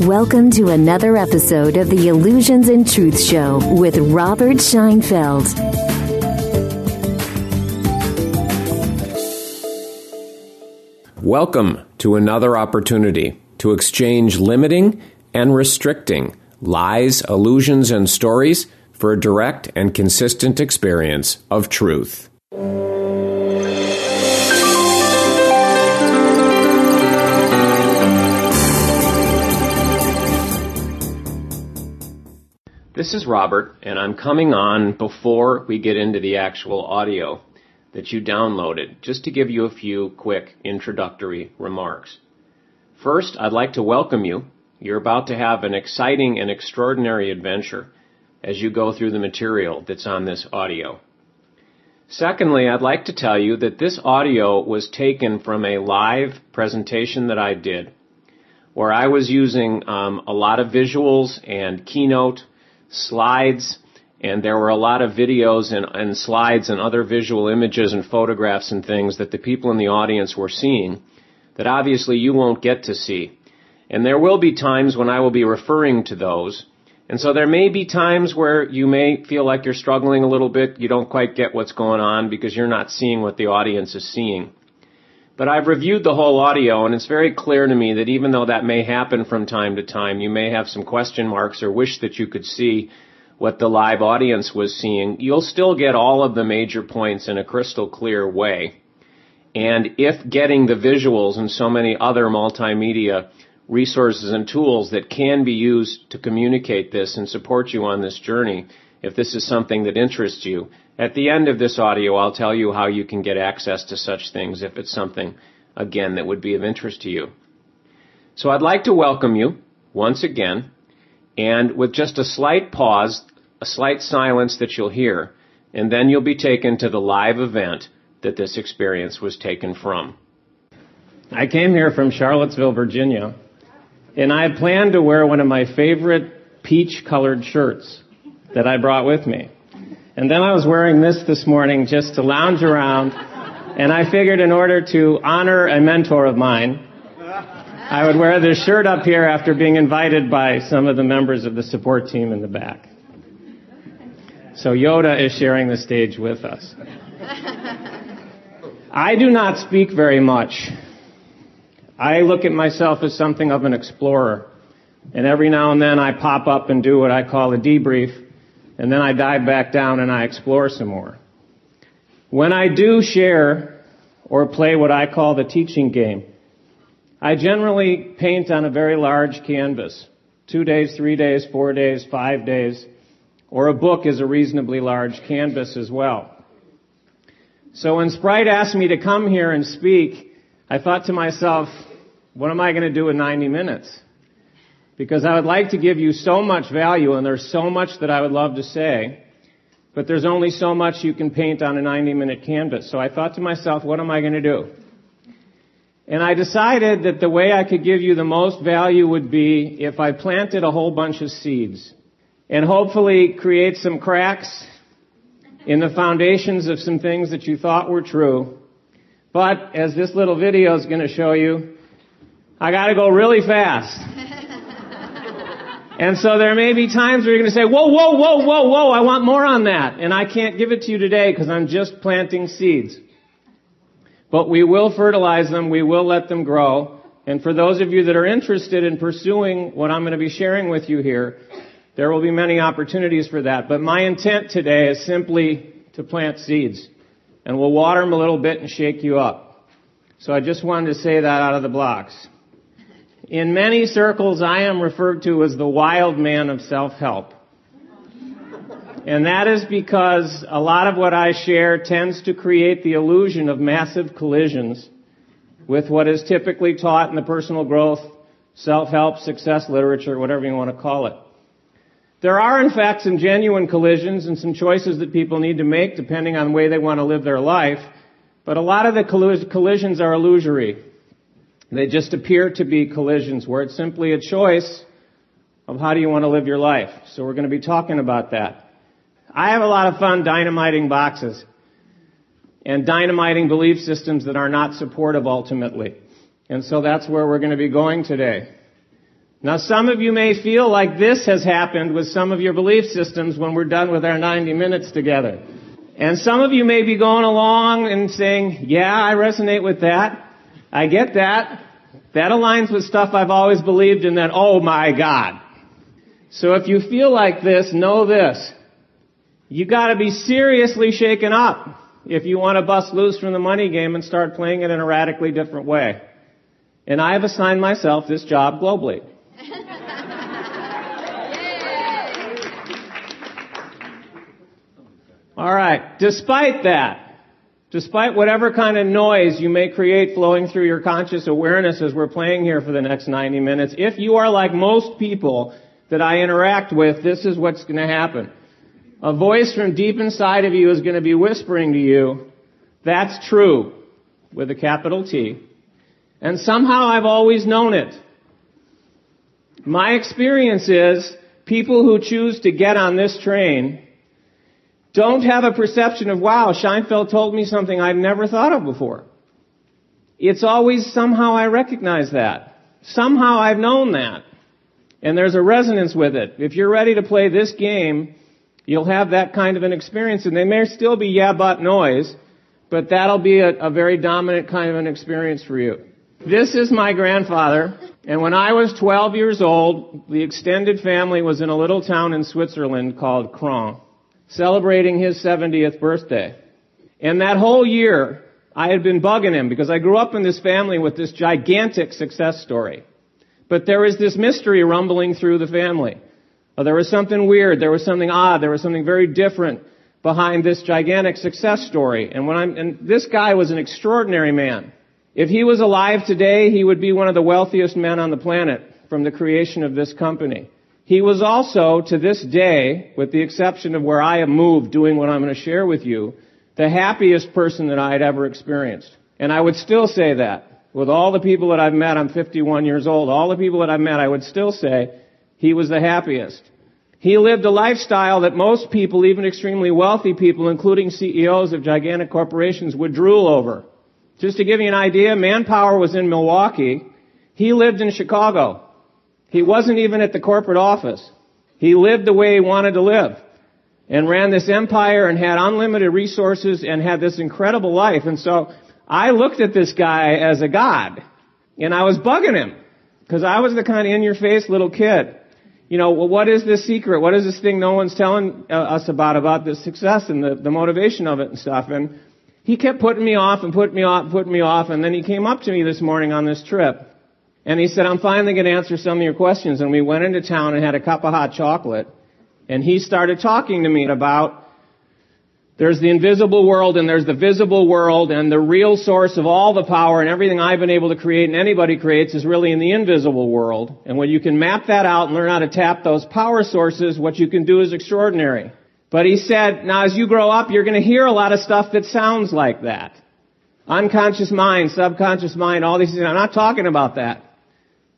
Welcome to another episode of the Illusions and Truth Show with Robert Scheinfeld. Welcome to another opportunity to exchange limiting and restricting lies, illusions, and stories for a direct and consistent experience of truth. This is Robert, and I'm coming on before we get into the actual audio that you downloaded, just to give you a few quick introductory remarks. First, I'd like to welcome you. You're about to have an exciting and extraordinary adventure as you go through the material that's on this audio. Secondly, I'd like to tell you that this audio was taken from a live presentation that I did where I was using um, a lot of visuals and keynote slides, and there were a lot of videos and, and slides and other visual images and photographs and things that the people in the audience were seeing that obviously you won't get to see. And there will be times when I will be referring to those. And so there may be times where you may feel like you're struggling a little bit, you don't quite get what's going on because you're not seeing what the audience is seeing. But I've reviewed the whole audio and it's very clear to me that even though that may happen from time to time, you may have some question marks or wish that you could see what the live audience was seeing, you'll still get all of the major points in a crystal clear way. And if getting the visuals and so many other multimedia resources and tools that can be used to communicate this and support you on this journey, if this is something that interests you, at the end of this audio, I'll tell you how you can get access to such things if it's something, again, that would be of interest to you. So I'd like to welcome you once again, and with just a slight pause, a slight silence that you'll hear, and then you'll be taken to the live event that this experience was taken from. I came here from Charlottesville, Virginia, and I had planned to wear one of my favorite peach colored shirts that I brought with me. And then I was wearing this this morning just to lounge around. And I figured in order to honor a mentor of mine, I would wear this shirt up here after being invited by some of the members of the support team in the back. So Yoda is sharing the stage with us. I do not speak very much. I look at myself as something of an explorer. And every now and then I pop up and do what I call a debrief and then I dive back down and I explore some more. When I do share or play what I call the teaching game, I generally paint on a very large canvas. Two days, three days, four days, five days, or a book is a reasonably large canvas as well. So when Sprite asked me to come here and speak, I thought to myself, what am I going to do in 90 minutes? Because I would like to give you so much value and there's so much that I would love to say, but there's only so much you can paint on a 90 minute canvas. So I thought to myself, what am I going to do? And I decided that the way I could give you the most value would be if I planted a whole bunch of seeds and hopefully create some cracks in the foundations of some things that you thought were true. But as this little video is going to show you, I got to go really fast. And so there may be times where you're going to say, whoa, whoa, whoa, whoa, whoa, I want more on that. And I can't give it to you today because I'm just planting seeds. But we will fertilize them, we will let them grow. And for those of you that are interested in pursuing what I'm going to be sharing with you here, there will be many opportunities for that. But my intent today is simply to plant seeds. And we'll water them a little bit and shake you up. So I just wanted to say that out of the blocks. In many circles, I am referred to as the wild man of self-help. And that is because a lot of what I share tends to create the illusion of massive collisions with what is typically taught in the personal growth, self-help, success literature, whatever you want to call it. There are in fact some genuine collisions and some choices that people need to make depending on the way they want to live their life, but a lot of the collisions are illusory. They just appear to be collisions where it's simply a choice of how do you want to live your life. So we're going to be talking about that. I have a lot of fun dynamiting boxes and dynamiting belief systems that are not supportive ultimately. And so that's where we're going to be going today. Now some of you may feel like this has happened with some of your belief systems when we're done with our 90 minutes together. And some of you may be going along and saying, yeah, I resonate with that. I get that. That aligns with stuff I've always believed in that, oh my God. So if you feel like this, know this. You gotta be seriously shaken up if you want to bust loose from the money game and start playing it in a radically different way. And I have assigned myself this job globally. All right. Despite that, despite whatever kind of noise you may create flowing through your conscious awareness as we're playing here for the next 90 minutes, if you are like most people that I interact with, this is what's going to happen. A voice from deep inside of you is going to be whispering to you, that's true, with a capital T. And somehow I've always known it. My experience is people who choose to get on this train don't have a perception of, wow, Scheinfeld told me something I'd never thought of before. It's always somehow I recognize that. Somehow I've known that. And there's a resonance with it. If you're ready to play this game, you'll have that kind of an experience. And they may still be yeah, but noise, but that'll be a, a very dominant kind of an experience for you. This is my grandfather. And when I was 12 years old, the extended family was in a little town in Switzerland called Cron celebrating his 70th birthday. And that whole year, I had been bugging him because I grew up in this family with this gigantic success story. But there was this mystery rumbling through the family. Oh, there was something weird, there was something odd, there was something very different behind this gigantic success story. And when I'm, and this guy was an extraordinary man. If he was alive today, he would be one of the wealthiest men on the planet from the creation of this company. He was also, to this day, with the exception of where I have moved doing what I'm going to share with you, the happiest person that I had ever experienced. And I would still say that. With all the people that I've met, I'm 51 years old, all the people that I've met, I would still say he was the happiest. He lived a lifestyle that most people, even extremely wealthy people, including CEOs of gigantic corporations, would drool over. Just to give you an idea, Manpower was in Milwaukee. He lived in Chicago. He wasn't even at the corporate office. He lived the way he wanted to live and ran this empire and had unlimited resources and had this incredible life. And so I looked at this guy as a god and I was bugging him because I was the kind of in your face little kid. You know, well, what is this secret? What is this thing no one's telling uh, us about, about this success and the, the motivation of it and stuff? And he kept putting me off and putting me off and putting me off. And then he came up to me this morning on this trip and he said, I'm finally going to answer some of your questions. And we went into town and had a cup of hot chocolate. And he started talking to me about there's the invisible world and there's the visible world and the real source of all the power and everything I've been able to create and anybody creates is really in the invisible world. And when you can map that out and learn how to tap those power sources, what you can do is extraordinary. But he said, now as you grow up, you're going to hear a lot of stuff that sounds like that. Unconscious mind, subconscious mind, all these things. I'm not talking about that.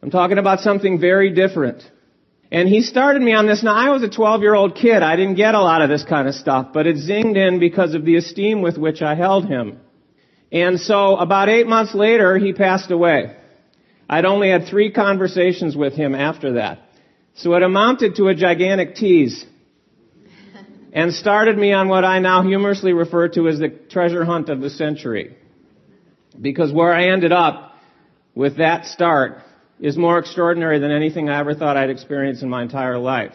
I'm talking about something very different. And he started me on this. Now, I was a 12 year old kid. I didn't get a lot of this kind of stuff, but it zinged in because of the esteem with which I held him. And so about eight months later, he passed away. I'd only had three conversations with him after that. So it amounted to a gigantic tease and started me on what I now humorously refer to as the treasure hunt of the century. Because where I ended up with that start is more extraordinary than anything I ever thought I'd experience in my entire life.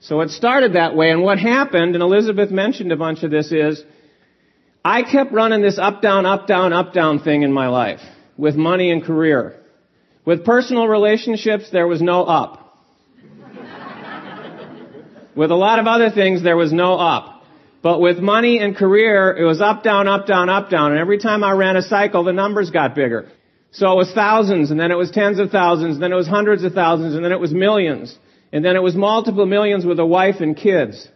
So it started that way, and what happened, and Elizabeth mentioned a bunch of this, is I kept running this up, down, up, down, up, down thing in my life with money and career. With personal relationships, there was no up. with a lot of other things, there was no up. But with money and career, it was up, down, up, down, up, down. And every time I ran a cycle, the numbers got bigger. So it was thousands, and then it was tens of thousands, and then it was hundreds of thousands, and then it was millions. And then it was multiple millions with a wife and kids.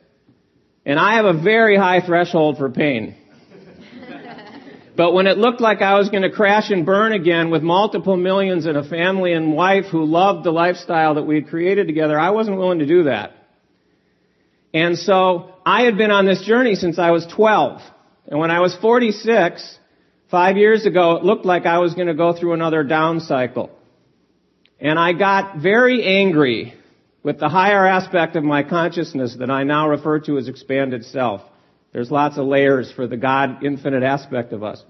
And I have a very high threshold for pain. but when it looked like I was going to crash and burn again with multiple millions and a family and wife who loved the lifestyle that we had created together, I wasn't willing to do that. And so I had been on this journey since I was 12. And when I was 46, Five years ago, it looked like I was going to go through another down cycle. And I got very angry with the higher aspect of my consciousness that I now refer to as expanded self. There's lots of layers for the God infinite aspect of us.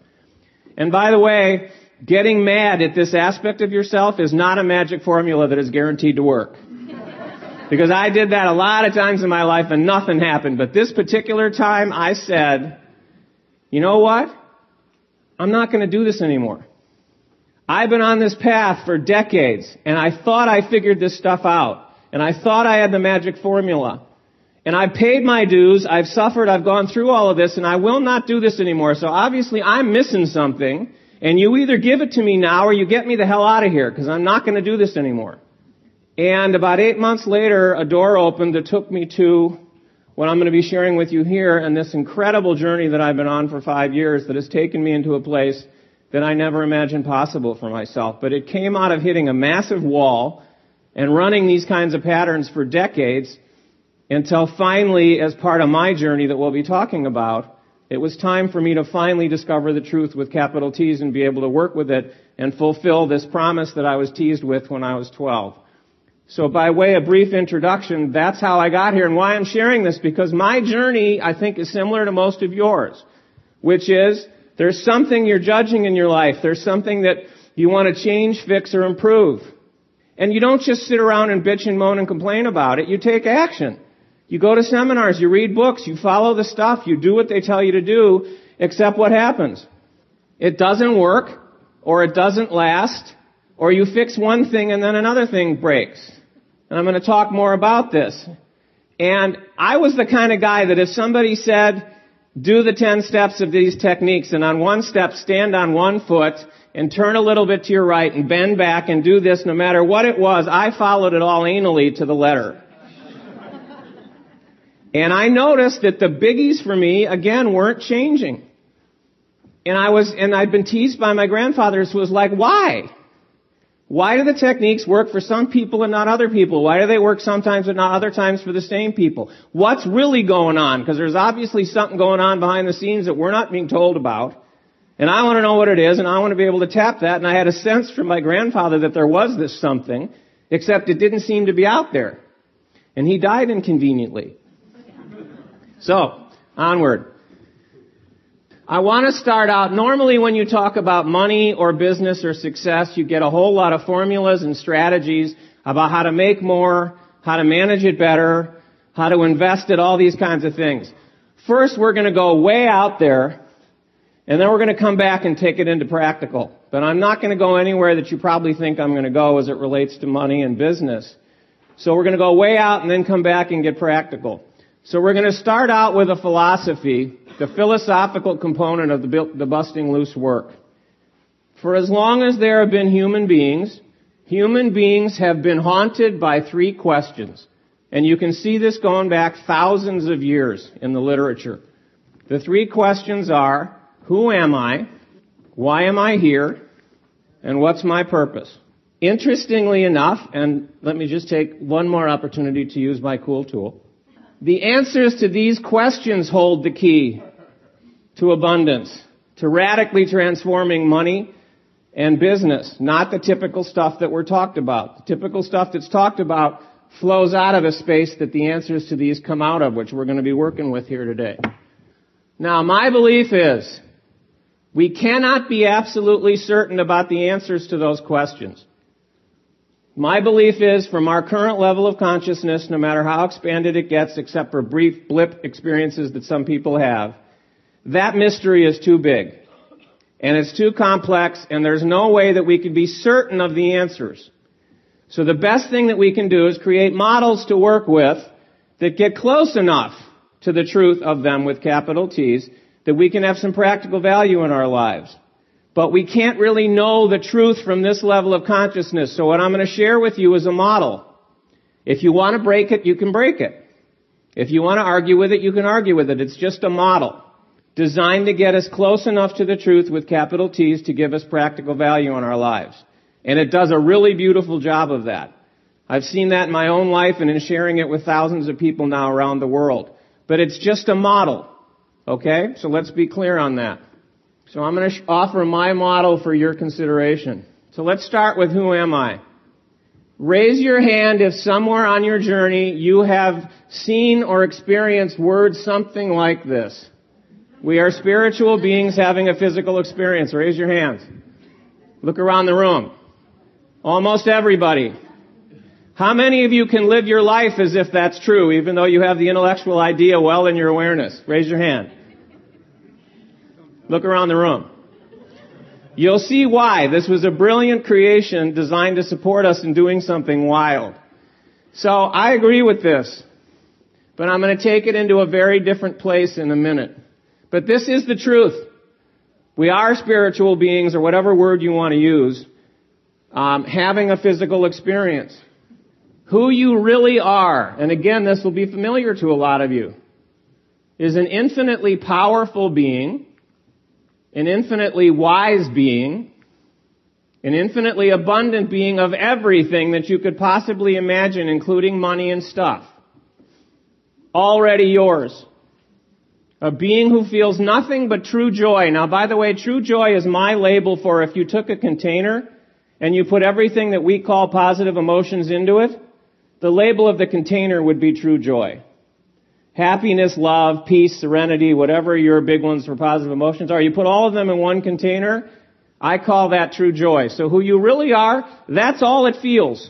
And by the way, getting mad at this aspect of yourself is not a magic formula that is guaranteed to work. because I did that a lot of times in my life and nothing happened. But this particular time I said, you know what? I'm not going to do this anymore. I've been on this path for decades and I thought I figured this stuff out and I thought I had the magic formula. And I've paid my dues, I've suffered, I've gone through all of this, and I will not do this anymore. So obviously I'm missing something, and you either give it to me now or you get me the hell out of here, because I'm not going to do this anymore. And about eight months later, a door opened that took me to what I'm going to be sharing with you here, and this incredible journey that I've been on for five years that has taken me into a place that I never imagined possible for myself. But it came out of hitting a massive wall and running these kinds of patterns for decades until finally, as part of my journey that we'll be talking about, it was time for me to finally discover the truth with capital T's and be able to work with it and fulfill this promise that I was teased with when I was 12. So by way of brief introduction, that's how I got here and why I'm sharing this because my journey, I think, is similar to most of yours, which is there's something you're judging in your life. There's something that you want to change, fix, or improve. And you don't just sit around and bitch and moan and complain about it. You take action. You go to seminars, you read books, you follow the stuff, you do what they tell you to do, except what happens? It doesn't work, or it doesn't last, or you fix one thing and then another thing breaks. And I'm going to talk more about this. And I was the kind of guy that if somebody said, do the 10 steps of these techniques, and on one step stand on one foot, and turn a little bit to your right, and bend back, and do this no matter what it was, I followed it all anally to the letter. And I noticed that the biggies for me, again, weren't changing. And I was, and I'd been teased by my grandfathers who was like, why? Why do the techniques work for some people and not other people? Why do they work sometimes but not other times for the same people? What's really going on? Because there's obviously something going on behind the scenes that we're not being told about. And I want to know what it is and I want to be able to tap that. And I had a sense from my grandfather that there was this something, except it didn't seem to be out there. And he died inconveniently. So, onward. I want to start out, normally when you talk about money or business or success, you get a whole lot of formulas and strategies about how to make more, how to manage it better, how to invest it, all these kinds of things. First, we're going to go way out there, and then we're going to come back and take it into practical. But I'm not going to go anywhere that you probably think I'm going to go as it relates to money and business. So we're going to go way out and then come back and get practical. So we're going to start out with a philosophy, the philosophical component of the, the busting loose work. For as long as there have been human beings, human beings have been haunted by three questions. And you can see this going back thousands of years in the literature. The three questions are, who am I? Why am I here? And what's my purpose? Interestingly enough, and let me just take one more opportunity to use my cool tool. The answers to these questions hold the key to abundance, to radically transforming money and business, not the typical stuff that we're talked about. The typical stuff that's talked about flows out of a space that the answers to these come out of, which we're going to be working with here today. Now, my belief is we cannot be absolutely certain about the answers to those questions. My belief is from our current level of consciousness, no matter how expanded it gets, except for brief blip experiences that some people have, that mystery is too big. And it's too complex, and there's no way that we can be certain of the answers. So the best thing that we can do is create models to work with that get close enough to the truth of them with capital T's that we can have some practical value in our lives. But we can't really know the truth from this level of consciousness. So what I'm going to share with you is a model. If you want to break it, you can break it. If you want to argue with it, you can argue with it. It's just a model designed to get us close enough to the truth with capital T's to give us practical value in our lives. And it does a really beautiful job of that. I've seen that in my own life and in sharing it with thousands of people now around the world. But it's just a model. Okay? So let's be clear on that. So I'm going to offer my model for your consideration. So let's start with who am I? Raise your hand if somewhere on your journey you have seen or experienced words something like this. We are spiritual beings having a physical experience. Raise your hands. Look around the room. Almost everybody. How many of you can live your life as if that's true, even though you have the intellectual idea well in your awareness? Raise your hand. Look around the room. You'll see why. This was a brilliant creation designed to support us in doing something wild. So I agree with this, but I'm going to take it into a very different place in a minute. But this is the truth. We are spiritual beings, or whatever word you want to use, um, having a physical experience. Who you really are, and again, this will be familiar to a lot of you, is an infinitely powerful being, an infinitely wise being, an infinitely abundant being of everything that you could possibly imagine, including money and stuff. Already yours. A being who feels nothing but true joy. Now, by the way, true joy is my label for if you took a container and you put everything that we call positive emotions into it, the label of the container would be true joy. Happiness, love, peace, serenity, whatever your big ones for positive emotions are, you put all of them in one container, I call that true joy. So who you really are, that's all it feels.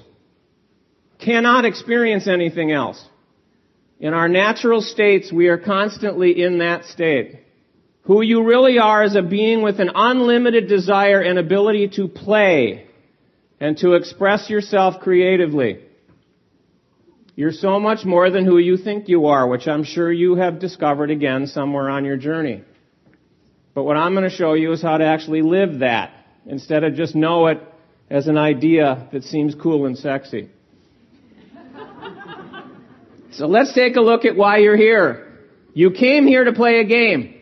Cannot experience anything else. In our natural states, we are constantly in that state. Who you really are is a being with an unlimited desire and ability to play and to express yourself creatively. You're so much more than who you think you are, which I'm sure you have discovered again somewhere on your journey. But what I'm going to show you is how to actually live that instead of just know it as an idea that seems cool and sexy. So let's take a look at why you're here. You came here to play a game.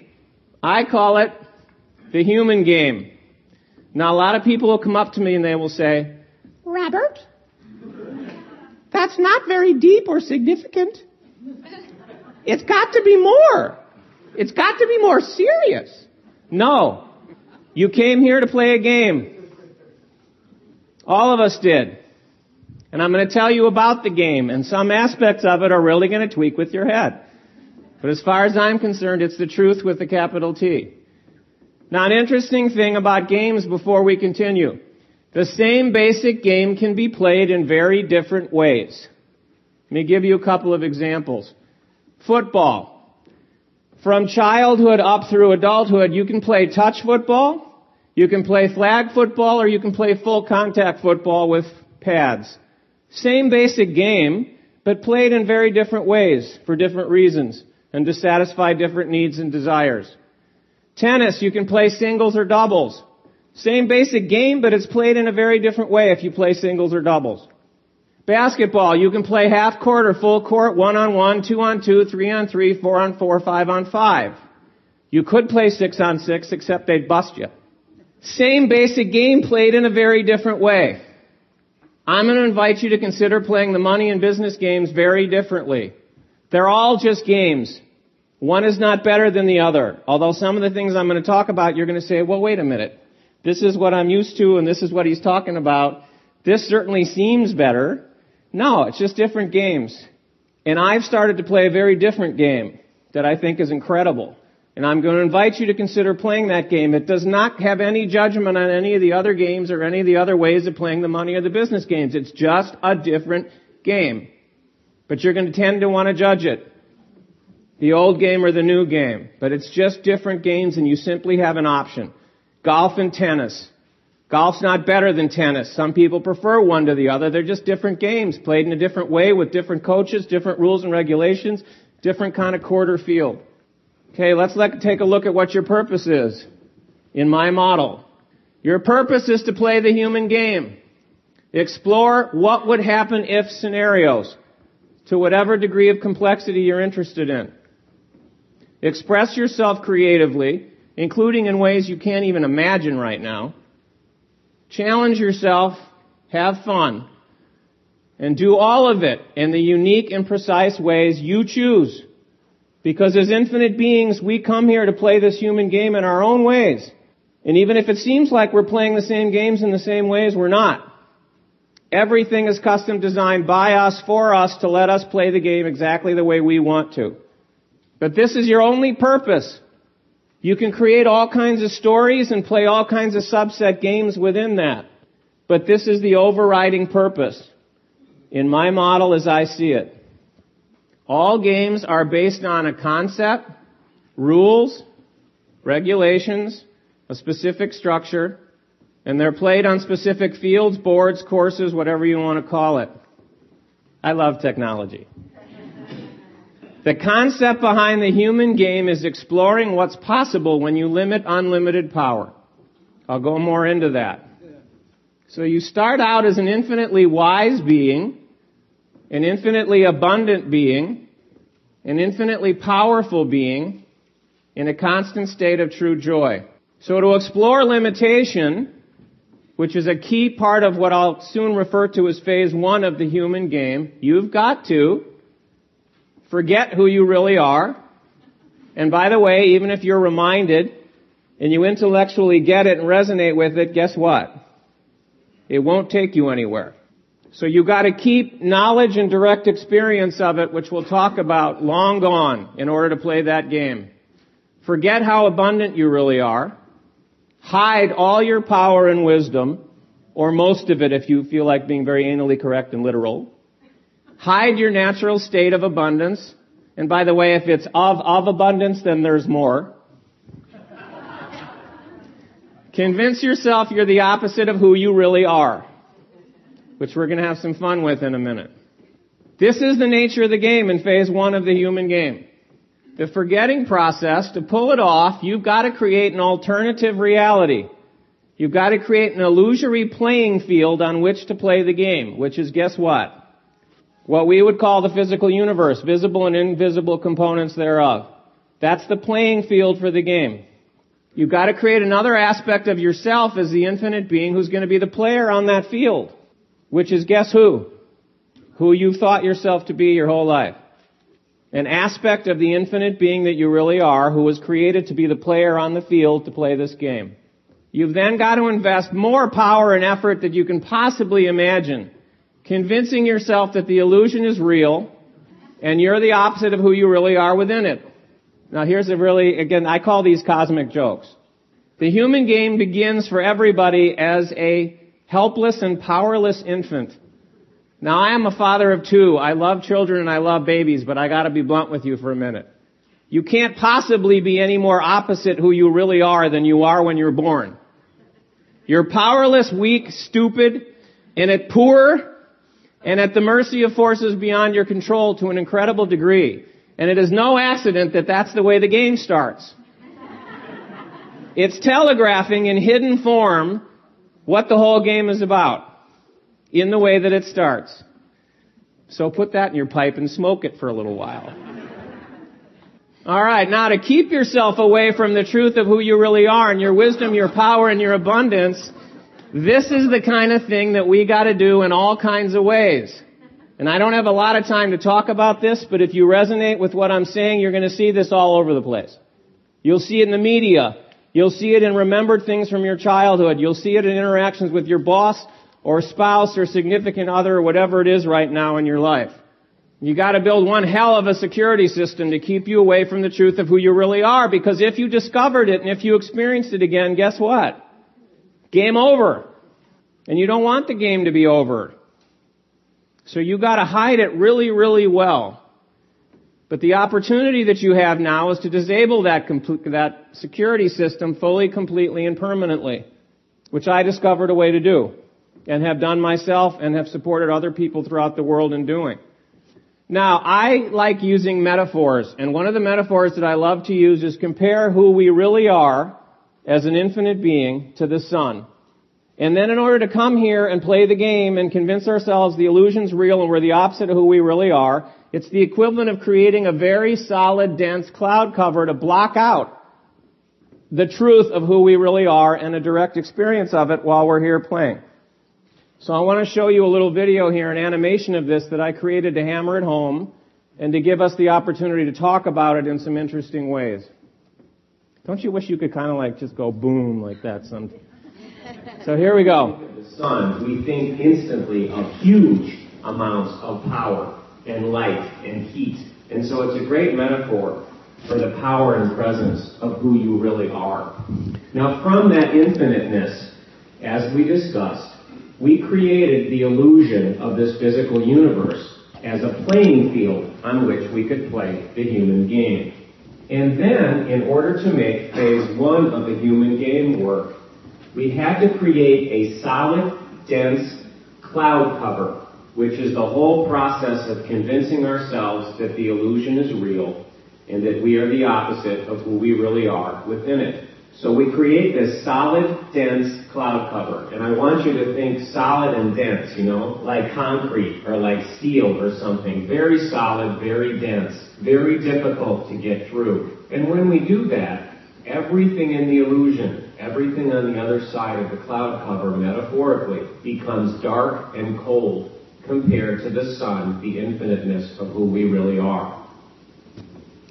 I call it the human game. Now a lot of people will come up to me and they will say, Robert, that's not very deep or significant. It's got to be more. It's got to be more serious. No. You came here to play a game. All of us did. And I'm going to tell you about the game, and some aspects of it are really going to tweak with your head. But as far as I'm concerned, it's the truth with a capital T. Now, an interesting thing about games before we continue. The same basic game can be played in very different ways. Let me give you a couple of examples. Football. From childhood up through adulthood, you can play touch football, you can play flag football, or you can play full contact football with pads. Same basic game, but played in very different ways for different reasons and to satisfy different needs and desires. Tennis, you can play singles or doubles. Same basic game, but it's played in a very different way if you play singles or doubles. Basketball, you can play half court or full court, one on one, two on two, three on three, four on four, five on five. You could play six on six, except they'd bust you. Same basic game played in a very different way. I'm going to invite you to consider playing the money and business games very differently. They're all just games. One is not better than the other. Although some of the things I'm going to talk about, you're going to say, well, wait a minute. This is what I'm used to and this is what he's talking about. This certainly seems better. No, it's just different games. And I've started to play a very different game that I think is incredible. And I'm going to invite you to consider playing that game. It does not have any judgment on any of the other games or any of the other ways of playing the money or the business games. It's just a different game. But you're going to tend to want to judge it. The old game or the new game. But it's just different games and you simply have an option. Golf and tennis. Golf's not better than tennis. Some people prefer one to the other. They're just different games, played in a different way with different coaches, different rules and regulations, different kind of quarter field. Okay, let's let, take a look at what your purpose is in my model. Your purpose is to play the human game. Explore what would happen if scenarios to whatever degree of complexity you're interested in. Express yourself creatively including in ways you can't even imagine right now. Challenge yourself, have fun, and do all of it in the unique and precise ways you choose. Because as infinite beings, we come here to play this human game in our own ways. And even if it seems like we're playing the same games in the same ways, we're not. Everything is custom designed by us, for us, to let us play the game exactly the way we want to. But this is your only purpose. You can create all kinds of stories and play all kinds of subset games within that. But this is the overriding purpose. In my model as I see it. All games are based on a concept, rules, regulations, a specific structure, and they're played on specific fields, boards, courses, whatever you want to call it. I love technology. The concept behind the human game is exploring what's possible when you limit unlimited power. I'll go more into that. So you start out as an infinitely wise being, an infinitely abundant being, an infinitely powerful being, in a constant state of true joy. So to explore limitation, which is a key part of what I'll soon refer to as phase one of the human game, you've got to Forget who you really are. And by the way, even if you're reminded and you intellectually get it and resonate with it, guess what? It won't take you anywhere. So you gotta keep knowledge and direct experience of it, which we'll talk about long gone in order to play that game. Forget how abundant you really are. Hide all your power and wisdom, or most of it if you feel like being very anally correct and literal. Hide your natural state of abundance. And by the way, if it's of, of abundance, then there's more. Convince yourself you're the opposite of who you really are, which we're going to have some fun with in a minute. This is the nature of the game in phase one of the human game. The forgetting process, to pull it off, you've got to create an alternative reality. You've got to create an illusory playing field on which to play the game, which is guess what? What we would call the physical universe, visible and invisible components thereof. That's the playing field for the game. You've got to create another aspect of yourself as the infinite being who's going to be the player on that field. Which is guess who? Who you've thought yourself to be your whole life. An aspect of the infinite being that you really are who was created to be the player on the field to play this game. You've then got to invest more power and effort than you can possibly imagine convincing yourself that the illusion is real and you're the opposite of who you really are within it. Now here's a really, again, I call these cosmic jokes. The human game begins for everybody as a helpless and powerless infant. Now I am a father of two. I love children and I love babies, but I gotta be blunt with you for a minute. You can't possibly be any more opposite who you really are than you are when you're born. You're powerless, weak, stupid, and at poor and at the mercy of forces beyond your control to an incredible degree. And it is no accident that that's the way the game starts. It's telegraphing in hidden form what the whole game is about in the way that it starts. So put that in your pipe and smoke it for a little while. Alright, now to keep yourself away from the truth of who you really are and your wisdom, your power, and your abundance, this is the kind of thing that we gotta do in all kinds of ways. And I don't have a lot of time to talk about this, but if you resonate with what I'm saying, you're gonna see this all over the place. You'll see it in the media. You'll see it in remembered things from your childhood. You'll see it in interactions with your boss or spouse or significant other or whatever it is right now in your life. You gotta build one hell of a security system to keep you away from the truth of who you really are because if you discovered it and if you experienced it again, guess what? Game over. And you don't want the game to be over. So you gotta hide it really, really well. But the opportunity that you have now is to disable that, that security system fully, completely, and permanently. Which I discovered a way to do. And have done myself and have supported other people throughout the world in doing. Now, I like using metaphors, and one of the metaphors that I love to use is compare who we really are as an infinite being to the sun. And then in order to come here and play the game and convince ourselves the illusion's real and we're the opposite of who we really are, it's the equivalent of creating a very solid, dense cloud cover to block out the truth of who we really are and a direct experience of it while we're here playing. So I want to show you a little video here, an animation of this that I created to hammer it home and to give us the opportunity to talk about it in some interesting ways. Don't you wish you could kind of like just go boom like that some? So here we go. The sun, we think instantly of huge amounts of power and light and heat. And so it's a great metaphor for the power and presence of who you really are. Now, from that infiniteness, as we discussed, we created the illusion of this physical universe as a playing field on which we could play the human game. And then, in order to make phase one of the human game work, we had to create a solid, dense cloud cover, which is the whole process of convincing ourselves that the illusion is real and that we are the opposite of who we really are within it. So we create this solid, dense cloud cover. And I want you to think solid and dense, you know, like concrete or like steel or something. Very solid, very dense, very difficult to get through. And when we do that, everything in the illusion, everything on the other side of the cloud cover, metaphorically, becomes dark and cold compared to the sun, the infiniteness of who we really are.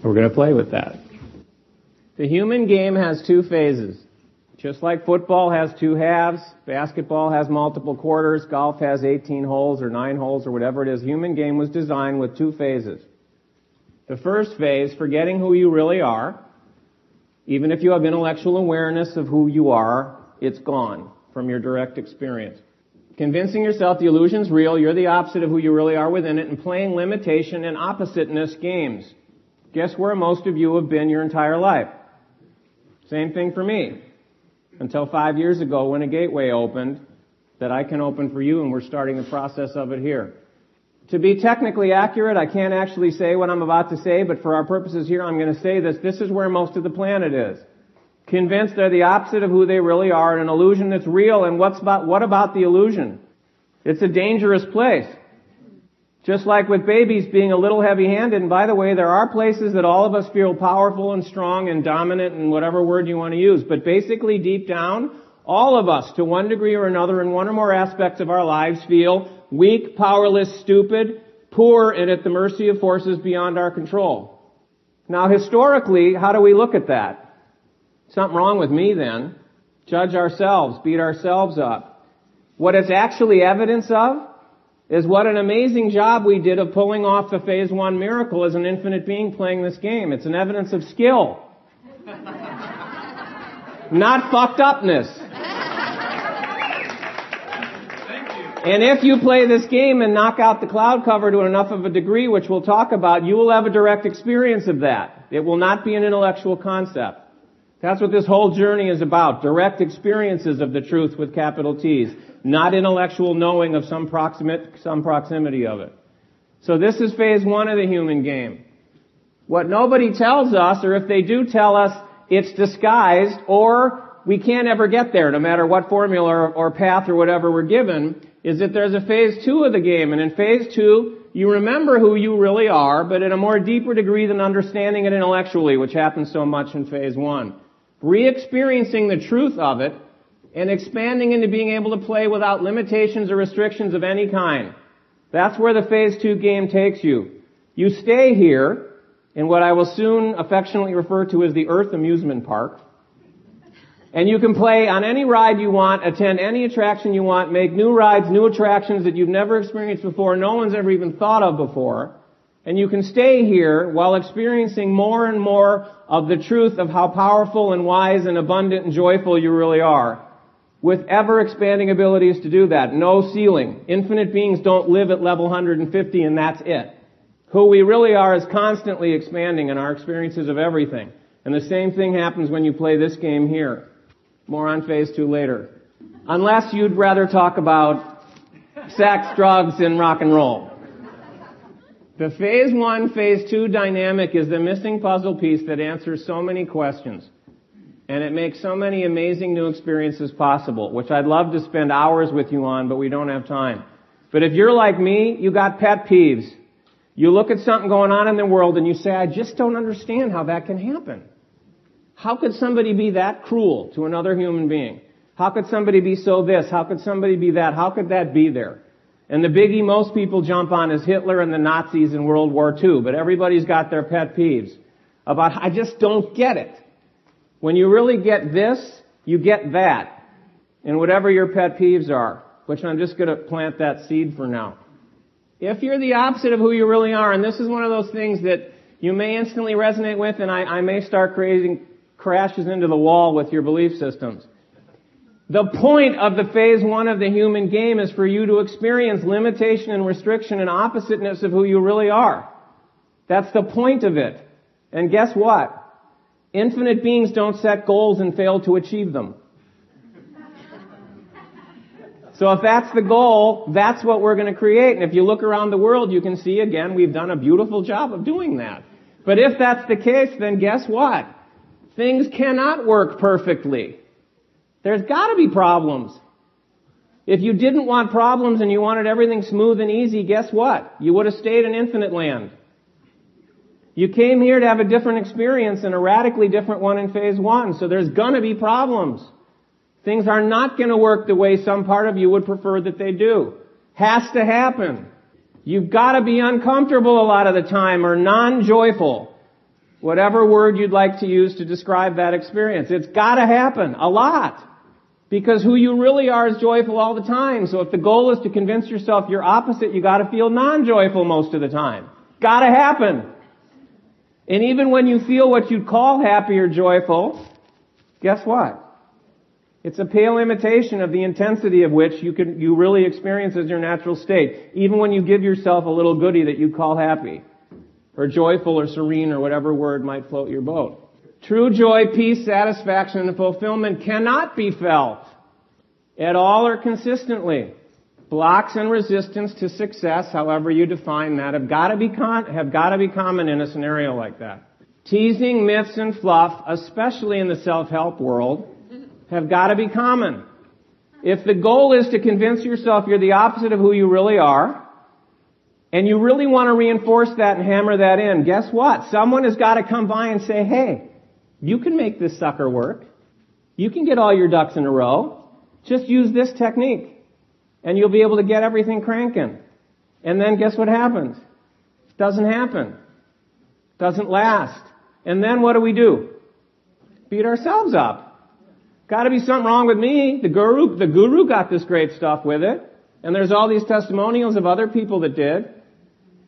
We're going to play with that. The human game has two phases. Just like football has two halves, basketball has multiple quarters, golf has 18 holes or 9 holes or whatever it is, human game was designed with two phases. The first phase, forgetting who you really are, even if you have intellectual awareness of who you are, it's gone from your direct experience. Convincing yourself the illusion's real, you're the opposite of who you really are within it, and playing limitation and oppositeness games. Guess where most of you have been your entire life? Same thing for me. Until five years ago when a gateway opened that I can open for you and we're starting the process of it here. To be technically accurate, I can't actually say what I'm about to say, but for our purposes here, I'm going to say this. This is where most of the planet is. Convinced they're the opposite of who they really are, an illusion that's real, and what's about, what about the illusion? It's a dangerous place. Just like with babies being a little heavy-handed, and by the way, there are places that all of us feel powerful and strong and dominant and whatever word you want to use, but basically deep down, all of us, to one degree or another, in one or more aspects of our lives, feel weak, powerless, stupid, poor, and at the mercy of forces beyond our control. Now, historically, how do we look at that? Something wrong with me then. Judge ourselves, beat ourselves up. What it's actually evidence of is what an amazing job we did of pulling off the phase one miracle as an infinite being playing this game. It's an evidence of skill. Not fucked upness. And if you play this game and knock out the cloud cover to enough of a degree, which we'll talk about, you will have a direct experience of that. It will not be an intellectual concept. That's what this whole journey is about. Direct experiences of the truth with capital T's not intellectual knowing of some, proximate, some proximity of it. So this is phase one of the human game. What nobody tells us, or if they do tell us, it's disguised, or we can't ever get there, no matter what formula or, path or whatever we're given, is that there's a phase two of the game. And in phase two, you remember who you really are, but in a more deeper degree than understanding it intellectually, which happens so much in phase one. Re-experiencing the truth of it and expanding into being able to play without limitations or restrictions of any kind. That's where the phase two game takes you. You stay here in what I will soon affectionately refer to as the Earth Amusement Park. And you can play on any ride you want, attend any attraction you want, make new rides, new attractions that you've never experienced before, no one's ever even thought of before. And you can stay here while experiencing more and more of the truth of how powerful and wise and abundant and joyful you really are with ever expanding abilities to do that. No ceiling. Infinite beings don't live at level 150 and that's it. Who we really are is constantly expanding in our experiences of everything. And the same thing happens when you play this game here. More on phase two later. Unless you'd rather talk about sex, drugs, and rock and roll. The phase one, phase two dynamic is the missing puzzle piece that answers so many questions. And it makes so many amazing new experiences possible, which I'd love to spend hours with you on, but we don't have time. But if you're like me, you got pet peeves. You look at something going on in the world and you say, I just don't understand how that can happen. How could somebody be that cruel to another human being? How could somebody be so this? How could somebody be that? How could that be there? And the biggie most people jump on is Hitler and the Nazis in World War II, but everybody's got their pet peeves about, I just don't get it. When you really get this, you get that. And whatever your pet peeves are. which I'm just to plant that seed for now. If you're the opposite of who you really are, and this is one of those things that you may instantly resonate with, and I, I may start creating crashes into the wall with your belief systems. The point of the phase one of the human game is for you to experience limitation and restriction and oppositeness of who you really are. That's the point of it. And guess what? Infinite beings don't set goals and fail to achieve them. So if that's the goal, that's what we're going to create. And if you look around the world, you can see again, we've done a beautiful job of doing that. But if that's the case, then guess what? Things cannot work perfectly. There's gotta be problems. If you didn't want problems and you wanted everything smooth and easy, guess what? You would have stayed in infinite land. You came here to have a different experience and a radically different one in phase one, so there's gonna be problems. Things are not gonna work the way some part of you would prefer that they do. Has to happen. You've gotta be uncomfortable a lot of the time or non-joyful. Whatever word you'd like to use to describe that experience. It's gotta happen. A lot. Because who you really are is joyful all the time. So if the goal is to convince yourself you're opposite, you gotta feel non-joyful most of the time. Gotta happen. And even when you feel what you'd call happy or joyful, guess what? It's a pale imitation of the intensity of which you can, you really experience as your natural state, even when you give yourself a little goodie that you call happy, or joyful or serene or whatever word might float your boat. True joy, peace, satisfaction, and fulfillment cannot be felt at all or consistently. Blocks and resistance to success, however you define that, have got to be con- have got to be common in a scenario like that. Teasing, myths, and fluff, especially in the self-help world, have got to be common. If the goal is to convince yourself you're the opposite of who you really are, and you really want to reinforce that and hammer that in, guess what? Someone has got to come by and say, hey, you can make this sucker work. You can get all your ducks in a row. Just use this technique. And you'll be able to get everything cranking. And then guess what happens? It doesn't happen. Doesn't last. And then what do we do? Beat ourselves up. Gotta be something wrong with me. The guru, the guru got this great stuff with it. And there's all these testimonials of other people that did.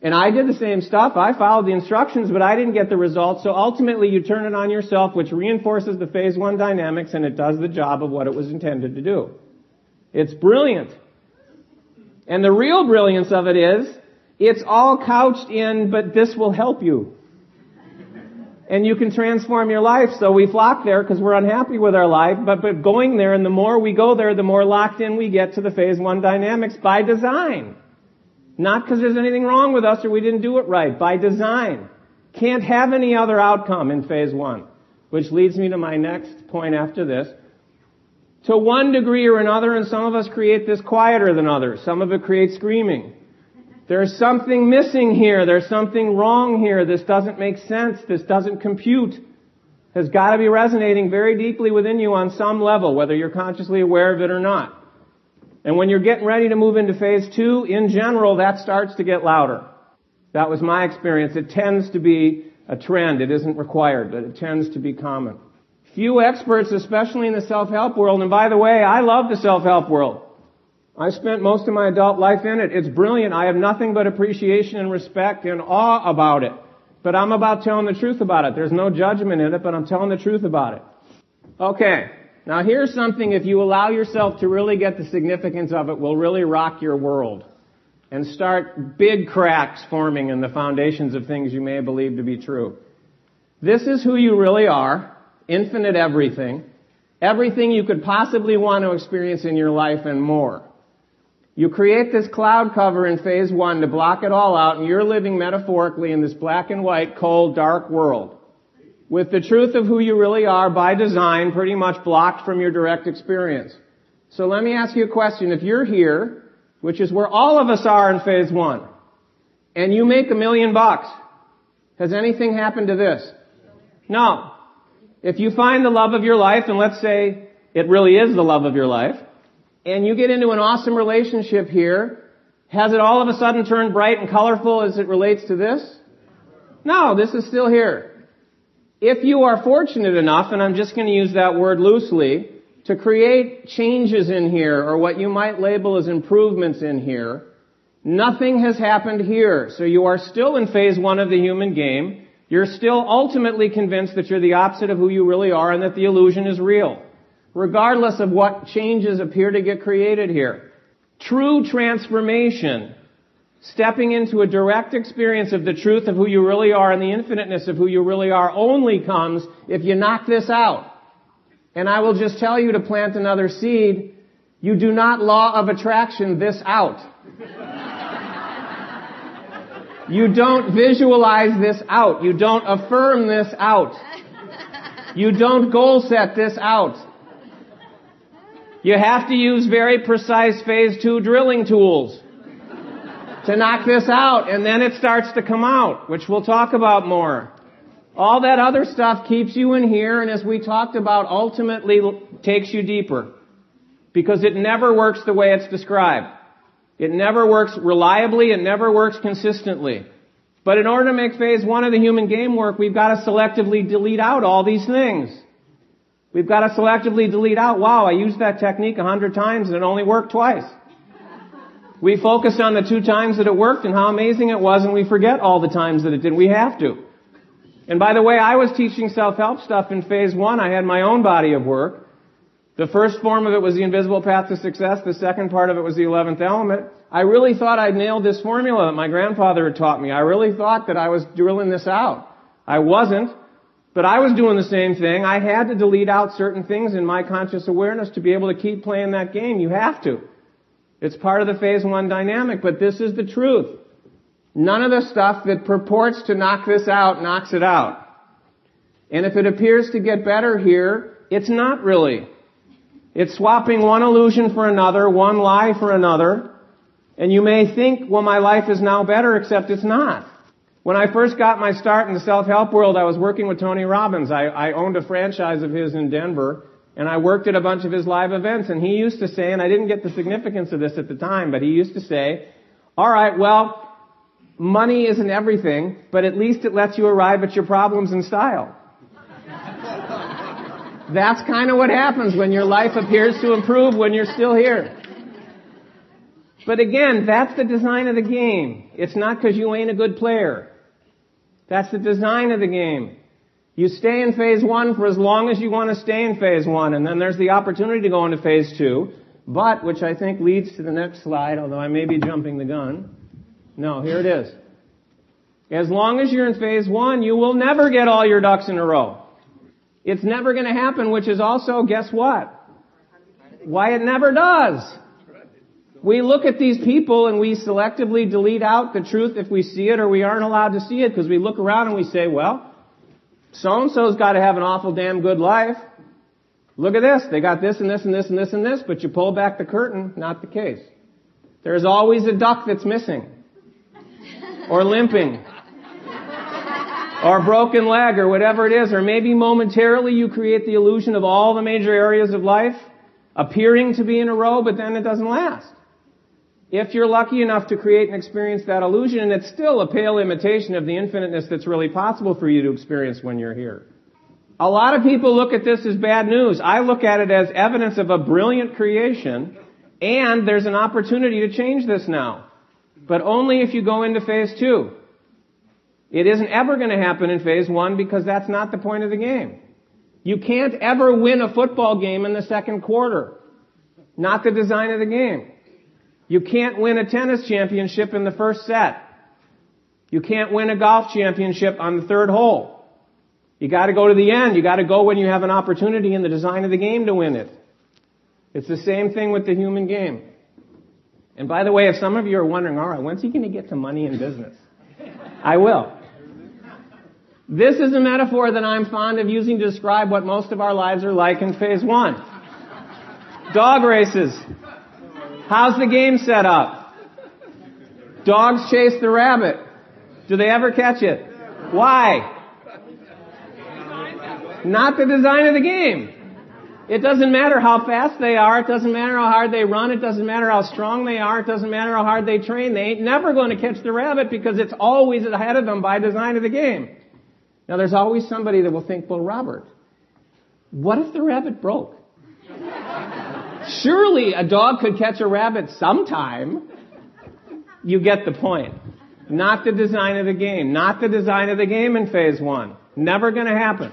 And I did the same stuff. I followed the instructions, but I didn't get the results. So ultimately you turn it on yourself, which reinforces the phase one dynamics and it does the job of what it was intended to do. It's brilliant. And the real brilliance of it is, it's all couched in, but this will help you and you can transform your life. So we flock there because we're unhappy with our life, but, but going there and the more we go there, the more locked in we get to the phase one dynamics by design. Not because there's anything wrong with us or we didn't do it right, by design. Can't have any other outcome in phase one. Which leads me to my next point after this. To one degree or another, and some of us create this quieter than others. Some of it creates screaming. There's something missing here. There's something wrong here. This doesn't make sense. This doesn't compute. Has got to be resonating very deeply within you on some level, whether you're consciously aware of it or not. And when you're getting ready to move into phase two, in general, that starts to get louder. That was my experience. It tends to be a trend. It isn't required, but it tends to be common. Few experts, especially in the self-help world, and by the way, I love the self-help world. I spent most of my adult life in it. It's brilliant. I have nothing but appreciation and respect and awe about it. But I'm about telling the truth about it. There's no judgment in it, but I'm telling the truth about it. Okay. Now here's something if you allow yourself to really get the significance of it will really rock your world and start big cracks forming in the foundations of things you may believe to be true. This is who you really are. Infinite everything. Everything you could possibly want to experience in your life and more. You create this cloud cover in phase one to block it all out, and you're living metaphorically in this black and white, cold, dark world. With the truth of who you really are by design pretty much blocked from your direct experience. So let me ask you a question. If you're here, which is where all of us are in phase one, and you make a million bucks, has anything happened to this? No. If you find the love of your life, and let's say it really is the love of your life, and you get into an awesome relationship here, has it all of a sudden turned bright and colorful as it relates to this? No, this is still here. If you are fortunate enough, and I'm just going to use that word loosely, to create changes in here, or what you might label as improvements in here, nothing has happened here. So you are still in phase one of the human game. You're still ultimately convinced that you're the opposite of who you really are and that the illusion is real. Regardless of what changes appear to get created here. True transformation stepping into a direct experience of the truth of who you really are and the infiniteness of who you really are only comes if you knock this out. And I will just tell you to plant another seed. You do not law of attraction this out. You don't visualize this out. You don't affirm this out. You don't goal set this out. You have to use very precise phase two drilling tools to knock this out, and then it starts to come out, which we'll talk about more. All that other stuff keeps you in here, and as we talked about, ultimately takes you deeper. Because it never works the way it's described. It never works reliably, it never works consistently. But in order to make phase one of the human game work, we've got to selectively delete out all these things. We've got to selectively delete out, wow, I used that technique a hundred times and it only worked twice. We focus on the two times that it worked and how amazing it was and we forget all the times that it didn't. We have to. And by the way, I was teaching self-help stuff in phase one. I had my own body of work. The first form of it was the invisible path to success. The second part of it was the 11th element. I really thought I'd nailed this formula that my grandfather had taught me. I really thought that I was drilling this out. I wasn't, but I was doing the same thing. I had to delete out certain things in my conscious awareness to be able to keep playing that game. You have to. It's part of the phase one dynamic, but this is the truth. None of the stuff that purports to knock this out knocks it out. And if it appears to get better here, it's not really. It's swapping one illusion for another, one lie for another, and you may think, well, my life is now better, except it's not. When I first got my start in the self-help world, I was working with Tony Robbins. I, I owned a franchise of his in Denver, and I worked at a bunch of his live events, and he used to say, and I didn't get the significance of this at the time, but he used to say, all right, well, money isn't everything, but at least it lets you arrive at your problems in style. That's kind of what happens when your life appears to improve when you're still here. But again, that's the design of the game. It's not because you ain't a good player. That's the design of the game. You stay in phase one for as long as you want to stay in phase one, and then there's the opportunity to go into phase two. But, which I think leads to the next slide, although I may be jumping the gun. No, here it is. As long as you're in phase one, you will never get all your ducks in a row. It's never going to happen, which is also, guess what? Why it never does. We look at these people and we selectively delete out the truth if we see it or we aren't allowed to see it because we look around and we say, well, so and so's got to have an awful damn good life. Look at this. They got this and this and this and this and this, but you pull back the curtain, not the case. There's always a duck that's missing. Or limping. Or broken leg or whatever it is. Or maybe momentarily you create the illusion of all the major areas of life appearing to be in a row, but then it doesn't last. If you're lucky enough to create and experience that illusion, and it's still a pale imitation of the infiniteness that's really possible for you to experience when you're here. A lot of people look at this as bad news. I look at it as evidence of a brilliant creation, and there's an opportunity to change this now. But only if you go into phase two. It isn't ever going to happen in phase one because that's not the point of the game. You can't ever win a football game in the second quarter. Not the design of the game. You can't win a tennis championship in the first set. You can't win a golf championship on the third hole. You gotta go to the end. You gotta go when you have an opportunity in the design of the game to win it. It's the same thing with the human game. And by the way, if some of you are wondering, alright, when's he gonna get to money in business? I will. This is a metaphor that I'm fond of using to describe what most of our lives are like in phase one. Dog races. How's the game set up? Dogs chase the rabbit. Do they ever catch it? Why? Not the design of the game. It doesn't matter how fast they are. It doesn't matter how hard they run. It doesn't matter how strong they are. It doesn't matter how hard they train. They ain't never going to catch the rabbit because it's always ahead of them by design of the game. Now there's always somebody that will think, well, Robert, what if the rabbit broke? Surely a dog could catch a rabbit sometime. You get the point. Not the design of the game. Not the design of the game in phase one. Never gonna happen.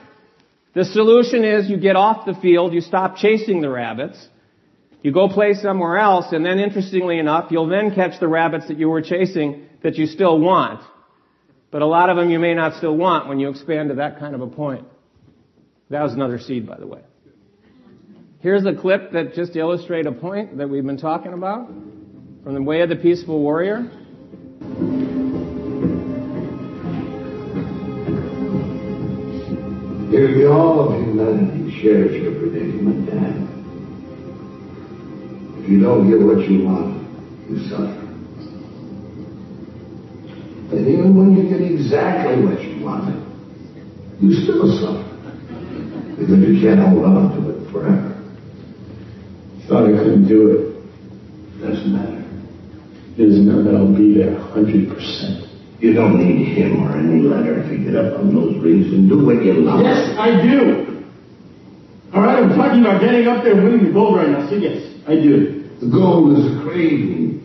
The solution is you get off the field, you stop chasing the rabbits, you go play somewhere else, and then interestingly enough, you'll then catch the rabbits that you were chasing that you still want. But a lot of them you may not still want when you expand to that kind of a point. That was another seed, by the way. Here's a clip that just illustrates a point that we've been talking about from the way of the peaceful warrior. Nearly all of humanity shares your predicament, Dan. If you don't get what you want, you suffer. And even when you get exactly what you want, you still suffer. Because you can't hold on to it forever. Thought I couldn't do it. Doesn't matter. It doesn't know that I'll be there 100%. You don't need him or any letter to get up on those rings and do what you love. Yes, I do. All right, I'm talking about getting up there winning the gold right now. So yes, I do. The gold is a craving.